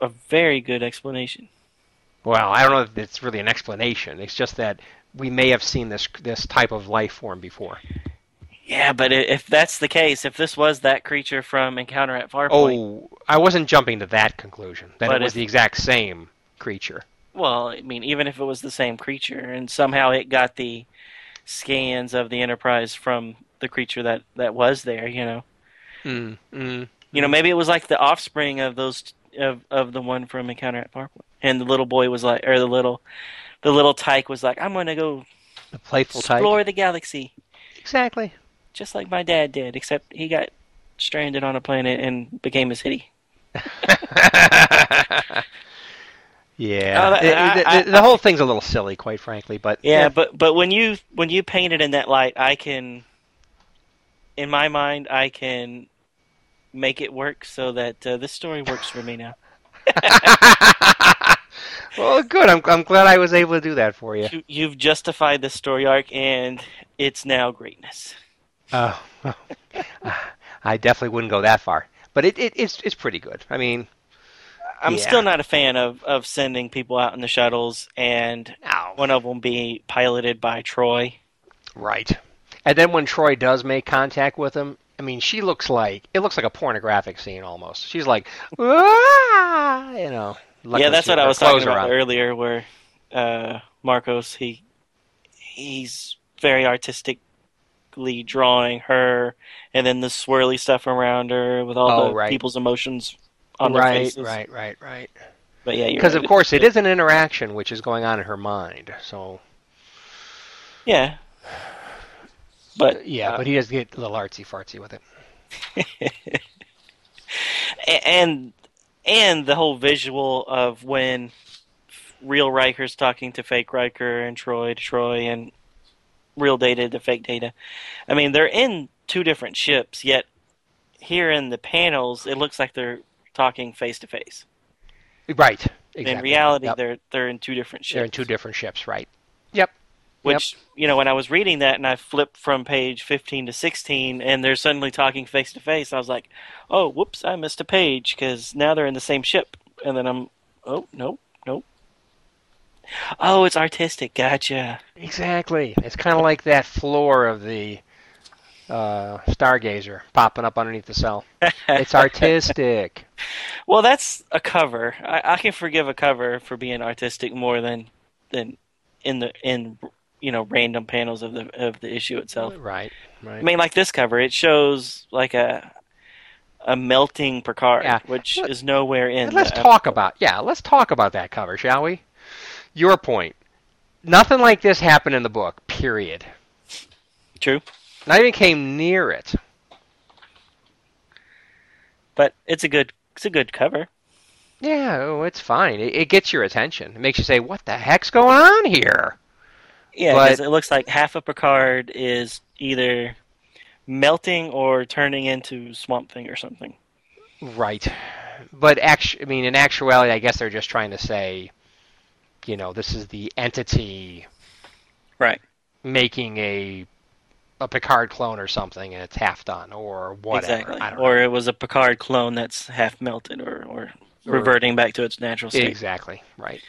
a very good explanation Well, I don't know if it's really an explanation. It's just that we may have seen this this type of life form before. yeah but if that's the case if this was that creature from encounter at farpoint Oh, I wasn't jumping to that conclusion that it was if- the exact same creature. Well, I mean, even if it was the same creature, and somehow it got the scans of the Enterprise from the creature that that was there, you know, Mm, mm. you know, maybe it was like the offspring of those of of the one from Encounter at Farpoint, and the little boy was like, or the little the little tyke was like, I'm going to go The playful explore the galaxy, Exactly. just like my dad did, except he got stranded on a planet and became a city. *laughs* yeah. It- I- the, I- the- the whole thing's a little silly, quite frankly. But Yeah, but but when you when you paint it in that light, I can, in my mind, I can make it work so that uh, this story works for me now. *laughs* *laughs* well, good. I'm I'm glad I was able to do that for you. You, you've justified the story arc, and it's now greatness. Oh, *laughs* I definitely wouldn't go that far, but it, it it's it's pretty good. I mean, I'm Yeah. still not a fan of of sending people out in the shuttles, and ow. one of them be piloted by Troi. Right. And then when Troi does make contact with him, I mean, she looks like it looks like a pornographic scene almost. She's like, "Ah," you know. yeah, that's what I was talking about on. earlier, where uh, Marcos he he's very artistically drawing her, and then the swirly stuff around her with all Oh, the right. people's emotions on their Right, faces. right, right, right. But yeah, Because right. of course it is an interaction which is going on in her mind. So yeah. But yeah, uh, but he does get a little artsy fartsy with it. *laughs* And and the whole visual of when real Riker's talking to fake Riker and Troi to Troi and real data to fake data. I mean, they're in two different ships, yet here in the panels, it looks like they're talking face to face. Right. Exactly. In reality, Yep. they're they're in two different ships. they're in two different ships, right? Yep. Which you know, when I was reading that and I flipped from page fifteen to sixteen, and they're suddenly talking face to face, I was like, "Oh, whoops! I missed a page because now they're in the same ship." And then I'm, "Oh, nope, nope." Oh, it's artistic. Gotcha. Exactly. It's kind of like that floor of the uh, Stargazer popping up underneath the cell. It's artistic. *laughs* well, that's a cover. I, I can forgive a cover for being artistic more than than in the in you know random panels of the of the issue itself. right. Right. I mean, like this cover, it shows like a a melting Picard, Yeah. which Let- is nowhere in. let's talk about yeah. Let's talk about that cover, shall we? Your point. Nothing like this happened in the book. Period. True, Not even came near it. but it's a good it's a good cover. Yeah, oh, it's fine. It, it gets your attention. It makes you say, "What the heck's going on here?" Yeah, But- 'cause it looks like half of Picard is either melting or turning into Swamp Thing or something. Right. but actu- I mean, in actuality, I guess they're just trying to say, you know, this is the entity Right. making a a Picard clone or something, and it's half done or whatever. Exactly. I don't Or know. it was a Picard clone that's half melted, or, or reverting back to its natural state. Exactly. Right.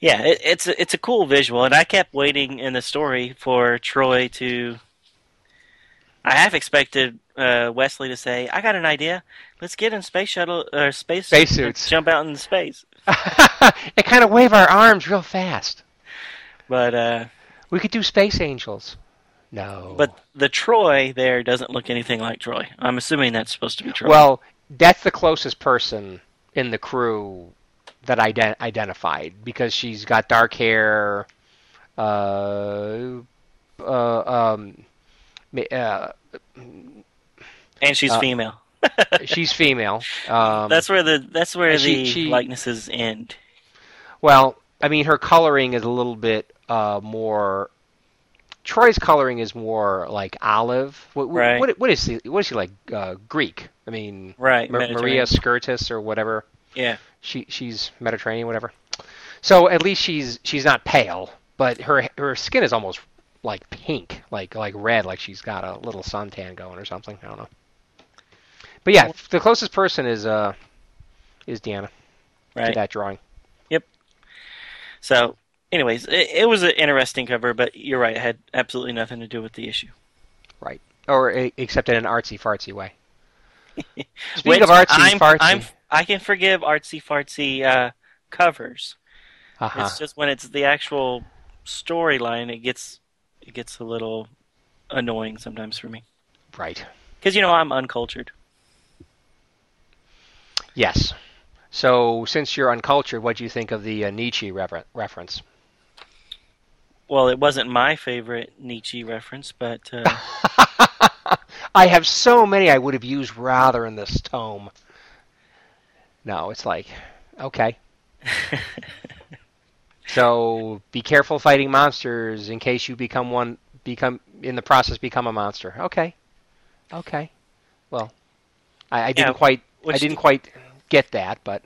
Yeah, it, it's a, it's a cool visual, and I kept waiting in the story for Troi to. I half expected uh, Wesley to say, "I got an idea. Let's get in space shuttle or space Spacesuits. jump out into space." *laughs* and kind of wave our arms real fast. But uh, We could do space angels. No. but the Troi there doesn't look anything like Troi. I'm assuming that's supposed to be Troi. well, that's the closest person in the crew that I ident- identified because she's got dark hair. Uh, uh, um, uh, and she's uh, female. *laughs* she's female. Um, that's where the that's where she- the she- likenesses end. Well, I mean, her coloring is a little bit uh, more. Troi's coloring is more like olive. What, what- Right. what, what is he? What is he like? Uh, Greek. I mean, Right, Ma- Marina Sirtis or whatever. Yeah, She she's Mediterranean, whatever. So at least she's she's not pale, but her her skin is almost like pink, like like red, like she's got a little suntan going or something. I don't know. But yeah, the closest person is uh is Deanna to right. that drawing. Yep. So, anyways, it, it was an interesting cover, but you're right. It had absolutely nothing to do with the issue. Right. Or except in an artsy fartsy way. *laughs* Speaking of artsy I'm, fartsy, I'm, I can forgive artsy fartsy uh, covers. uh-huh. It's just when it's the actual storyline, it gets it gets a little annoying sometimes for me. right. Because you know I'm uncultured. Yes. So since you're uncultured, what do you think of the uh, Nietzsche refer- reference? Well, it wasn't my favorite Nietzsche reference, but uh, *laughs* I have so many I would have used rather in this tome. No, it's like, okay. *laughs* So be careful fighting monsters in case you become one become in the process become a monster. Okay. Okay. Well, I, I didn't quite I didn't quite get that, but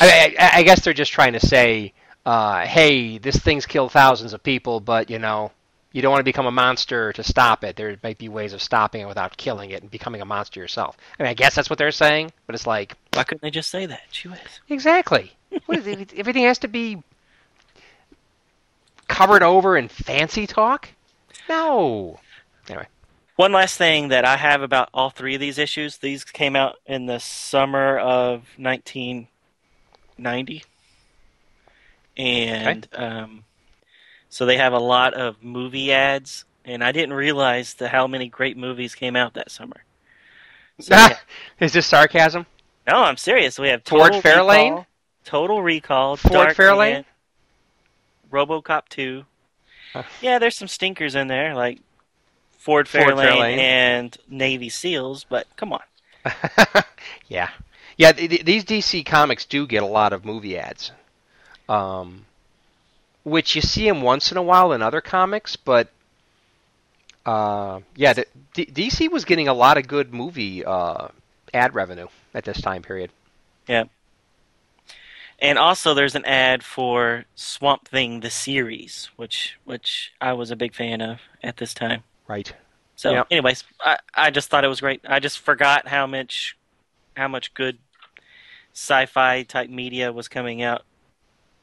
I, I, I guess they're just trying to say, uh, hey, this thing's killed thousands of people, but you know, you don't want to become a monster to stop it. There might be ways of stopping it without killing it and becoming a monster yourself. I mean, I guess that's what they're saying, but it's like, why couldn't they just say that? Exactly. What is it? Everything has to be covered over in fancy talk? No. Anyway, One last thing that I have about all three of these issues. These came out in the summer of 1990, and um, so they have a lot of movie ads. And I didn't realize the, how many great movies came out that summer. So, *laughs* yeah. is this sarcasm? No, I'm serious. We have Ford Total Fairlane? Recall, Total Recall, Ford Dark Fairlane? Man, RoboCop 2. Huh. Yeah, there's some stinkers in there, like Ford Ford Fairlane, Fairlane. and Navy SEALs, but come on. *laughs* yeah. Yeah, th- th- these DC comics do get a lot of movie ads. Um, which you see them once in a while in other comics, but uh, yeah, the, D- DC was getting a lot of good movie uh, ad revenue at this time period. Yeah. And also, there's an ad for Swamp Thing the series, which which I was a big fan of at this time. Right. So, Yep. anyways, I, I just thought it was great. I just forgot how much how much good sci-fi type media was coming out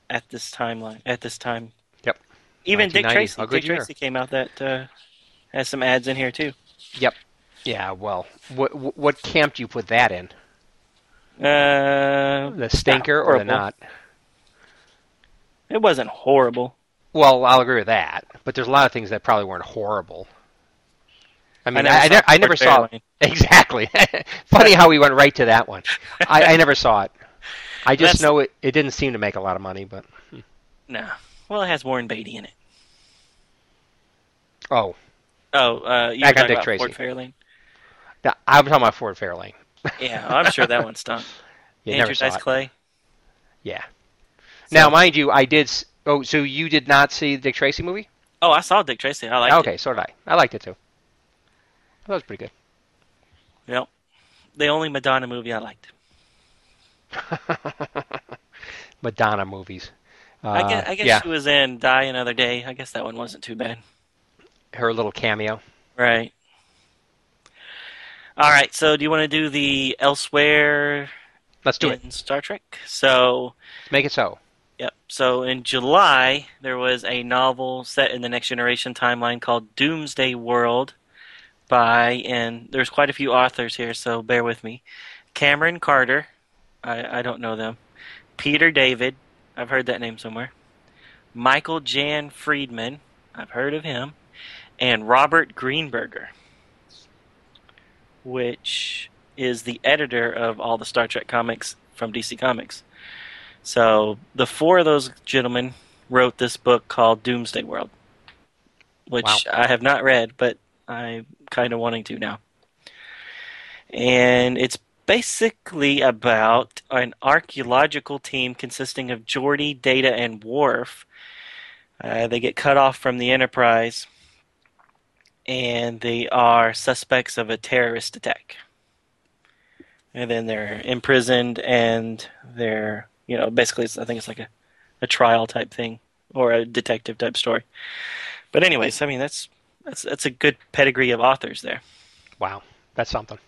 at this timeline at this time. Yep. Even Dick Tracy, Dick year. Tracy came out that uh, has some ads in here too. Yep. Yeah, well, what what camp do you put that in? Uh, The stinker or the not? it wasn't horrible. Well, I'll agree with that, but there's a lot of things that probably weren't horrible. I mean, never I, I, I never saw Fairlane. *laughs* exactly. *laughs* Funny how we went right to that one. I, I never saw it. I just know it. It didn't seem to make a lot of money, but No. Well, it has Warren Beatty in it. oh, Oh, uh, you Back were talking Dick about Tracy. Ford Fairlane. no, I'm talking about Ford Fairlane. *laughs* Yeah, I'm sure that one stunk. You Andrew Dice it. Clay. Yeah. So- Now, mind you, I did. Oh, so you did not see the Dick Tracy movie? Oh, I saw Dick Tracy. I liked it. okay, so did I. I liked it too. That was pretty good. Yep. The only Madonna movie I liked. *laughs* Madonna movies. Uh, I guess, I guess yeah, she was in Die Another Day. I guess that one wasn't too bad. her little cameo. Right. All right. So, do you want to do the elsewhere Let's do it. in Star Trek? So, Let's make it so. Yep. So in July, there was a novel set in the Next Generation timeline called Doomsday World by, and there's quite a few authors here, so bear with me. Carmen Carter, I, I don't know them. Peter David, I've heard that name somewhere. Michael Jan Friedman, I've heard of him. And Robert Greenberger, which is the editor of all the Star Trek comics from DC Comics. So the four of those gentlemen wrote this book called Doomsday World, which Wow. I have not read, but I'm kind of wanting to now. And it's basically about an archaeological team consisting of Geordi, Data, and Worf. Uh, they get cut off from the Enterprise, and they are suspects of a terrorist attack. And then they're imprisoned, and they're you know basically I think it's like a, a trial type thing or a detective type story. But anyways, I mean that's that's that's a good pedigree of authors there. Wow, that's something.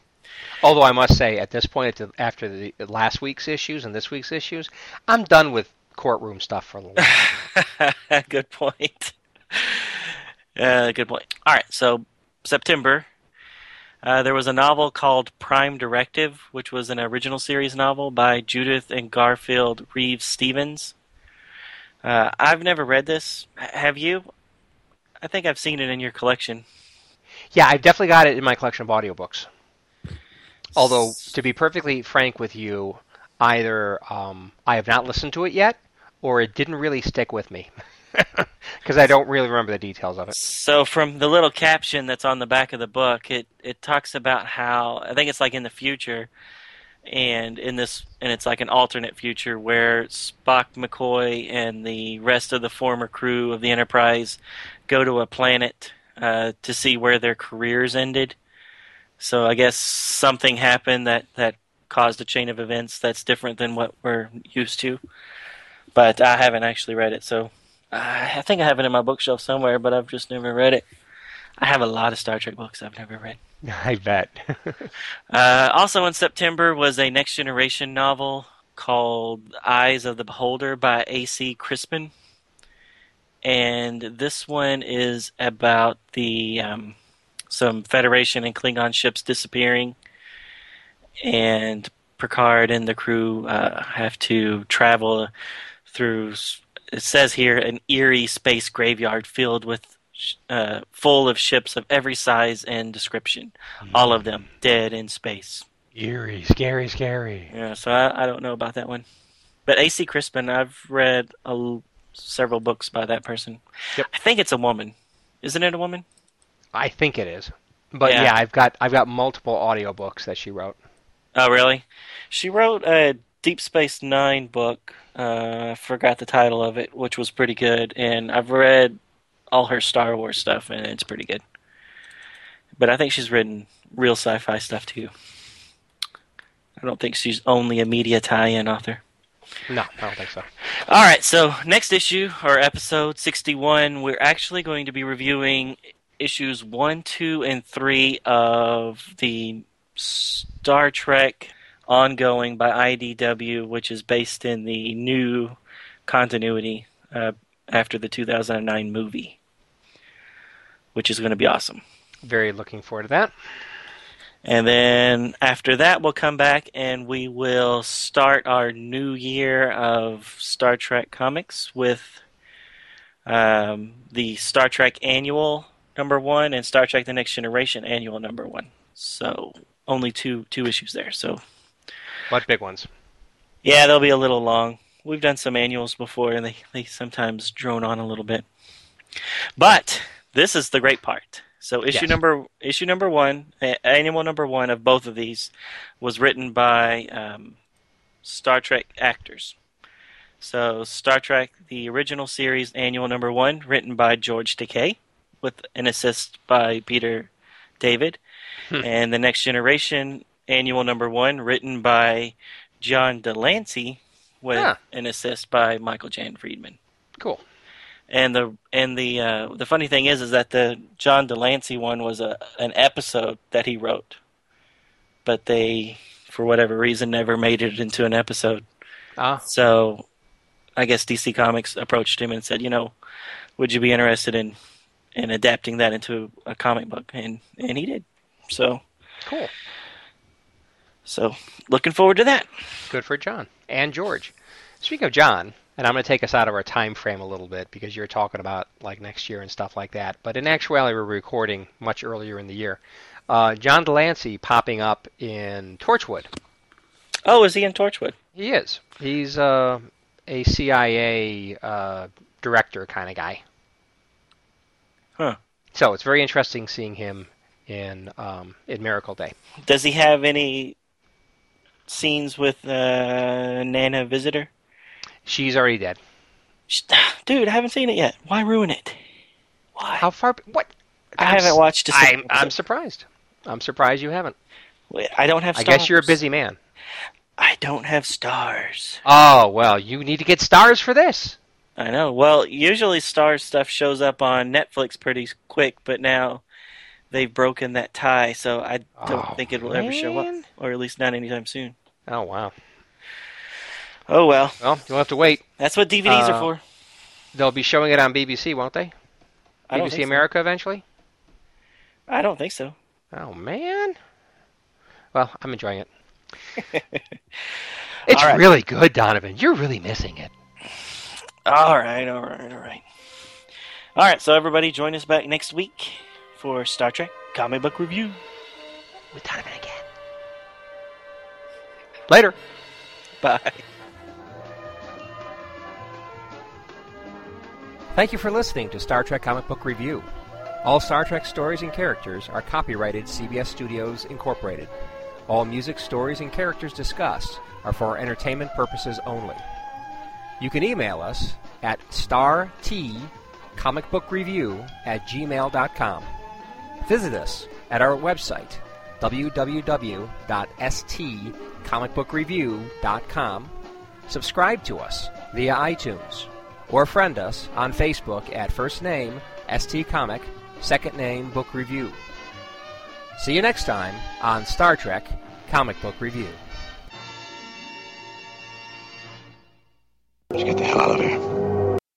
Although I must say, at this point, after the last week's issues and this week's issues, I'm done with courtroom stuff for a little while. good point. Uh, good point. All right, so September, uh, there was a novel called Prime Directive, which was an original series novel by Judith and Garfield Reeves Stevens. Uh, I've never read this. Have you? I think I've seen it in your collection. yeah, I've definitely got it in my collection of audiobooks. Although, to be perfectly frank with you, either um, I have not listened to it yet, or it didn't really stick with me. *laughs* Because I don't really remember the details of it. So from the little caption that's on the back of the book, it it talks about how I think it's like in the future, and in this and it's like an alternate future where Spock, McCoy, and the rest of the former crew of the Enterprise go to a planet uh, to see where their careers ended. So I guess something happened that that caused a chain of events that's different than what we're used to. But I haven't actually read it, so I think I have it in my bookshelf somewhere, but I've just never read it. I have a lot of Star Trek books I've never read. *laughs* I bet. *laughs* Uh, also in September was a Next Generation novel called Eyes of the Beholder by A.C. Crispin. And this one is about the um, some Federation and Klingon ships disappearing, and Picard and the crew uh, have to travel through. It says here an eerie space graveyard filled with uh, full of ships of every size and description, all of them dead in space. Eerie, scary, scary. Yeah, so I, I don't know about that one. But A.C. Crispin, I've read a l several books by that person. Yep. I think it's a woman. Isn't it a woman? I think it is. But Yeah. yeah, I've got I've got multiple audiobooks that she wrote. Oh, really? She wrote a Deep Space Nine book. Uh, I forgot the title of it, which was pretty good. And I've read all her Star Wars stuff, and it's pretty good. But I think she's written real sci-fi stuff too. I don't think she's only a media tie-in author. No, I don't think so. All right, so next issue or episode 61, we're actually going to be reviewing issues 1, 2, and 3 of the Star Trek ongoing by IDW, which is based in the new continuity uh, after the 2009 movie, which is going to be awesome. Very looking forward to that. And then after that, we'll come back and we will start our new year of Star Trek comics with um, the Star Trek Annual number one and Star Trek: The Next Generation Annual number one. So only two two issues there. So But big ones. yeah, they'll be a little long. We've done some annuals before, and they they sometimes drone on a little bit. But this is the great part. So issue Yes. number issue number one, annual number one of both of these, was written by um, Star Trek actors. So Star Trek, the original series, annual number one, written by George Takei, with an assist by Peter David, Hmm. and the Next Generation, annual number one, written by John de Lancie with an assist by Michael Jan Friedman. Cool. And the and the uh, the funny thing is is that the John de Lancie one was a an episode that he wrote, but they for whatever reason never made it into an episode. Ah, So I guess DC Comics approached him and said, you know, would you be interested in in adapting that into a comic book? And and he did. So cool. so looking forward to that. Good for John and George. Speaking of John, and I'm going to take us out of our time frame a little bit because you're talking about like next year and stuff like that. But in actuality, we're recording much earlier in the year. Uh, John de Lancie popping up in Torchwood. Oh, is he in Torchwood? He is. He's uh, a CIA uh, director kind of guy. Huh. So it's very interesting seeing him in um, in Miracle Day. Does he have any scenes with uh, Nana Visitor? She's already dead. *sighs* Dude, I haven't seen it yet. Why ruin it? Why? How far? What? I I'm haven't watched. A I'm, I'm surprised. I'm surprised you haven't. I don't have. Starz. I guess you're a busy man. I don't have Starz. Oh well, you need to get Starz for this. I know. Well, usually Star stuff shows up on Netflix pretty quick, but now they've broken that tie, so I don't Oh, think it will ever show up, or at least not anytime soon. Oh wow. Oh well, Well, you'll have to wait. that's what DVDs Uh, are for. They'll be showing it on BBC, won't they? I BBC think so. America eventually. I don't think so. Oh man. Well, I'm enjoying it. *laughs* it's right. really good, Donovan. You're really missing it. All right, all right, all right. All right, so everybody join us back next week for Star Trek comic book review. With Donovan again. Later. Bye. Thank you for listening to Star Trek Comic Book Review. All Star Trek stories and characters are copyrighted CBS Studios Incorporated. All music, stories, and characters discussed are for entertainment purposes only. You can email us at startcomicbookreview at gmail.com. Visit us at our website, www.stcomicbookreview.com. Subscribe to us via iTunes or friend us on Facebook at first name ST Comic, second name Book Review. See you next time on Star Trek Comic Book Review. Let's get the hell out of here.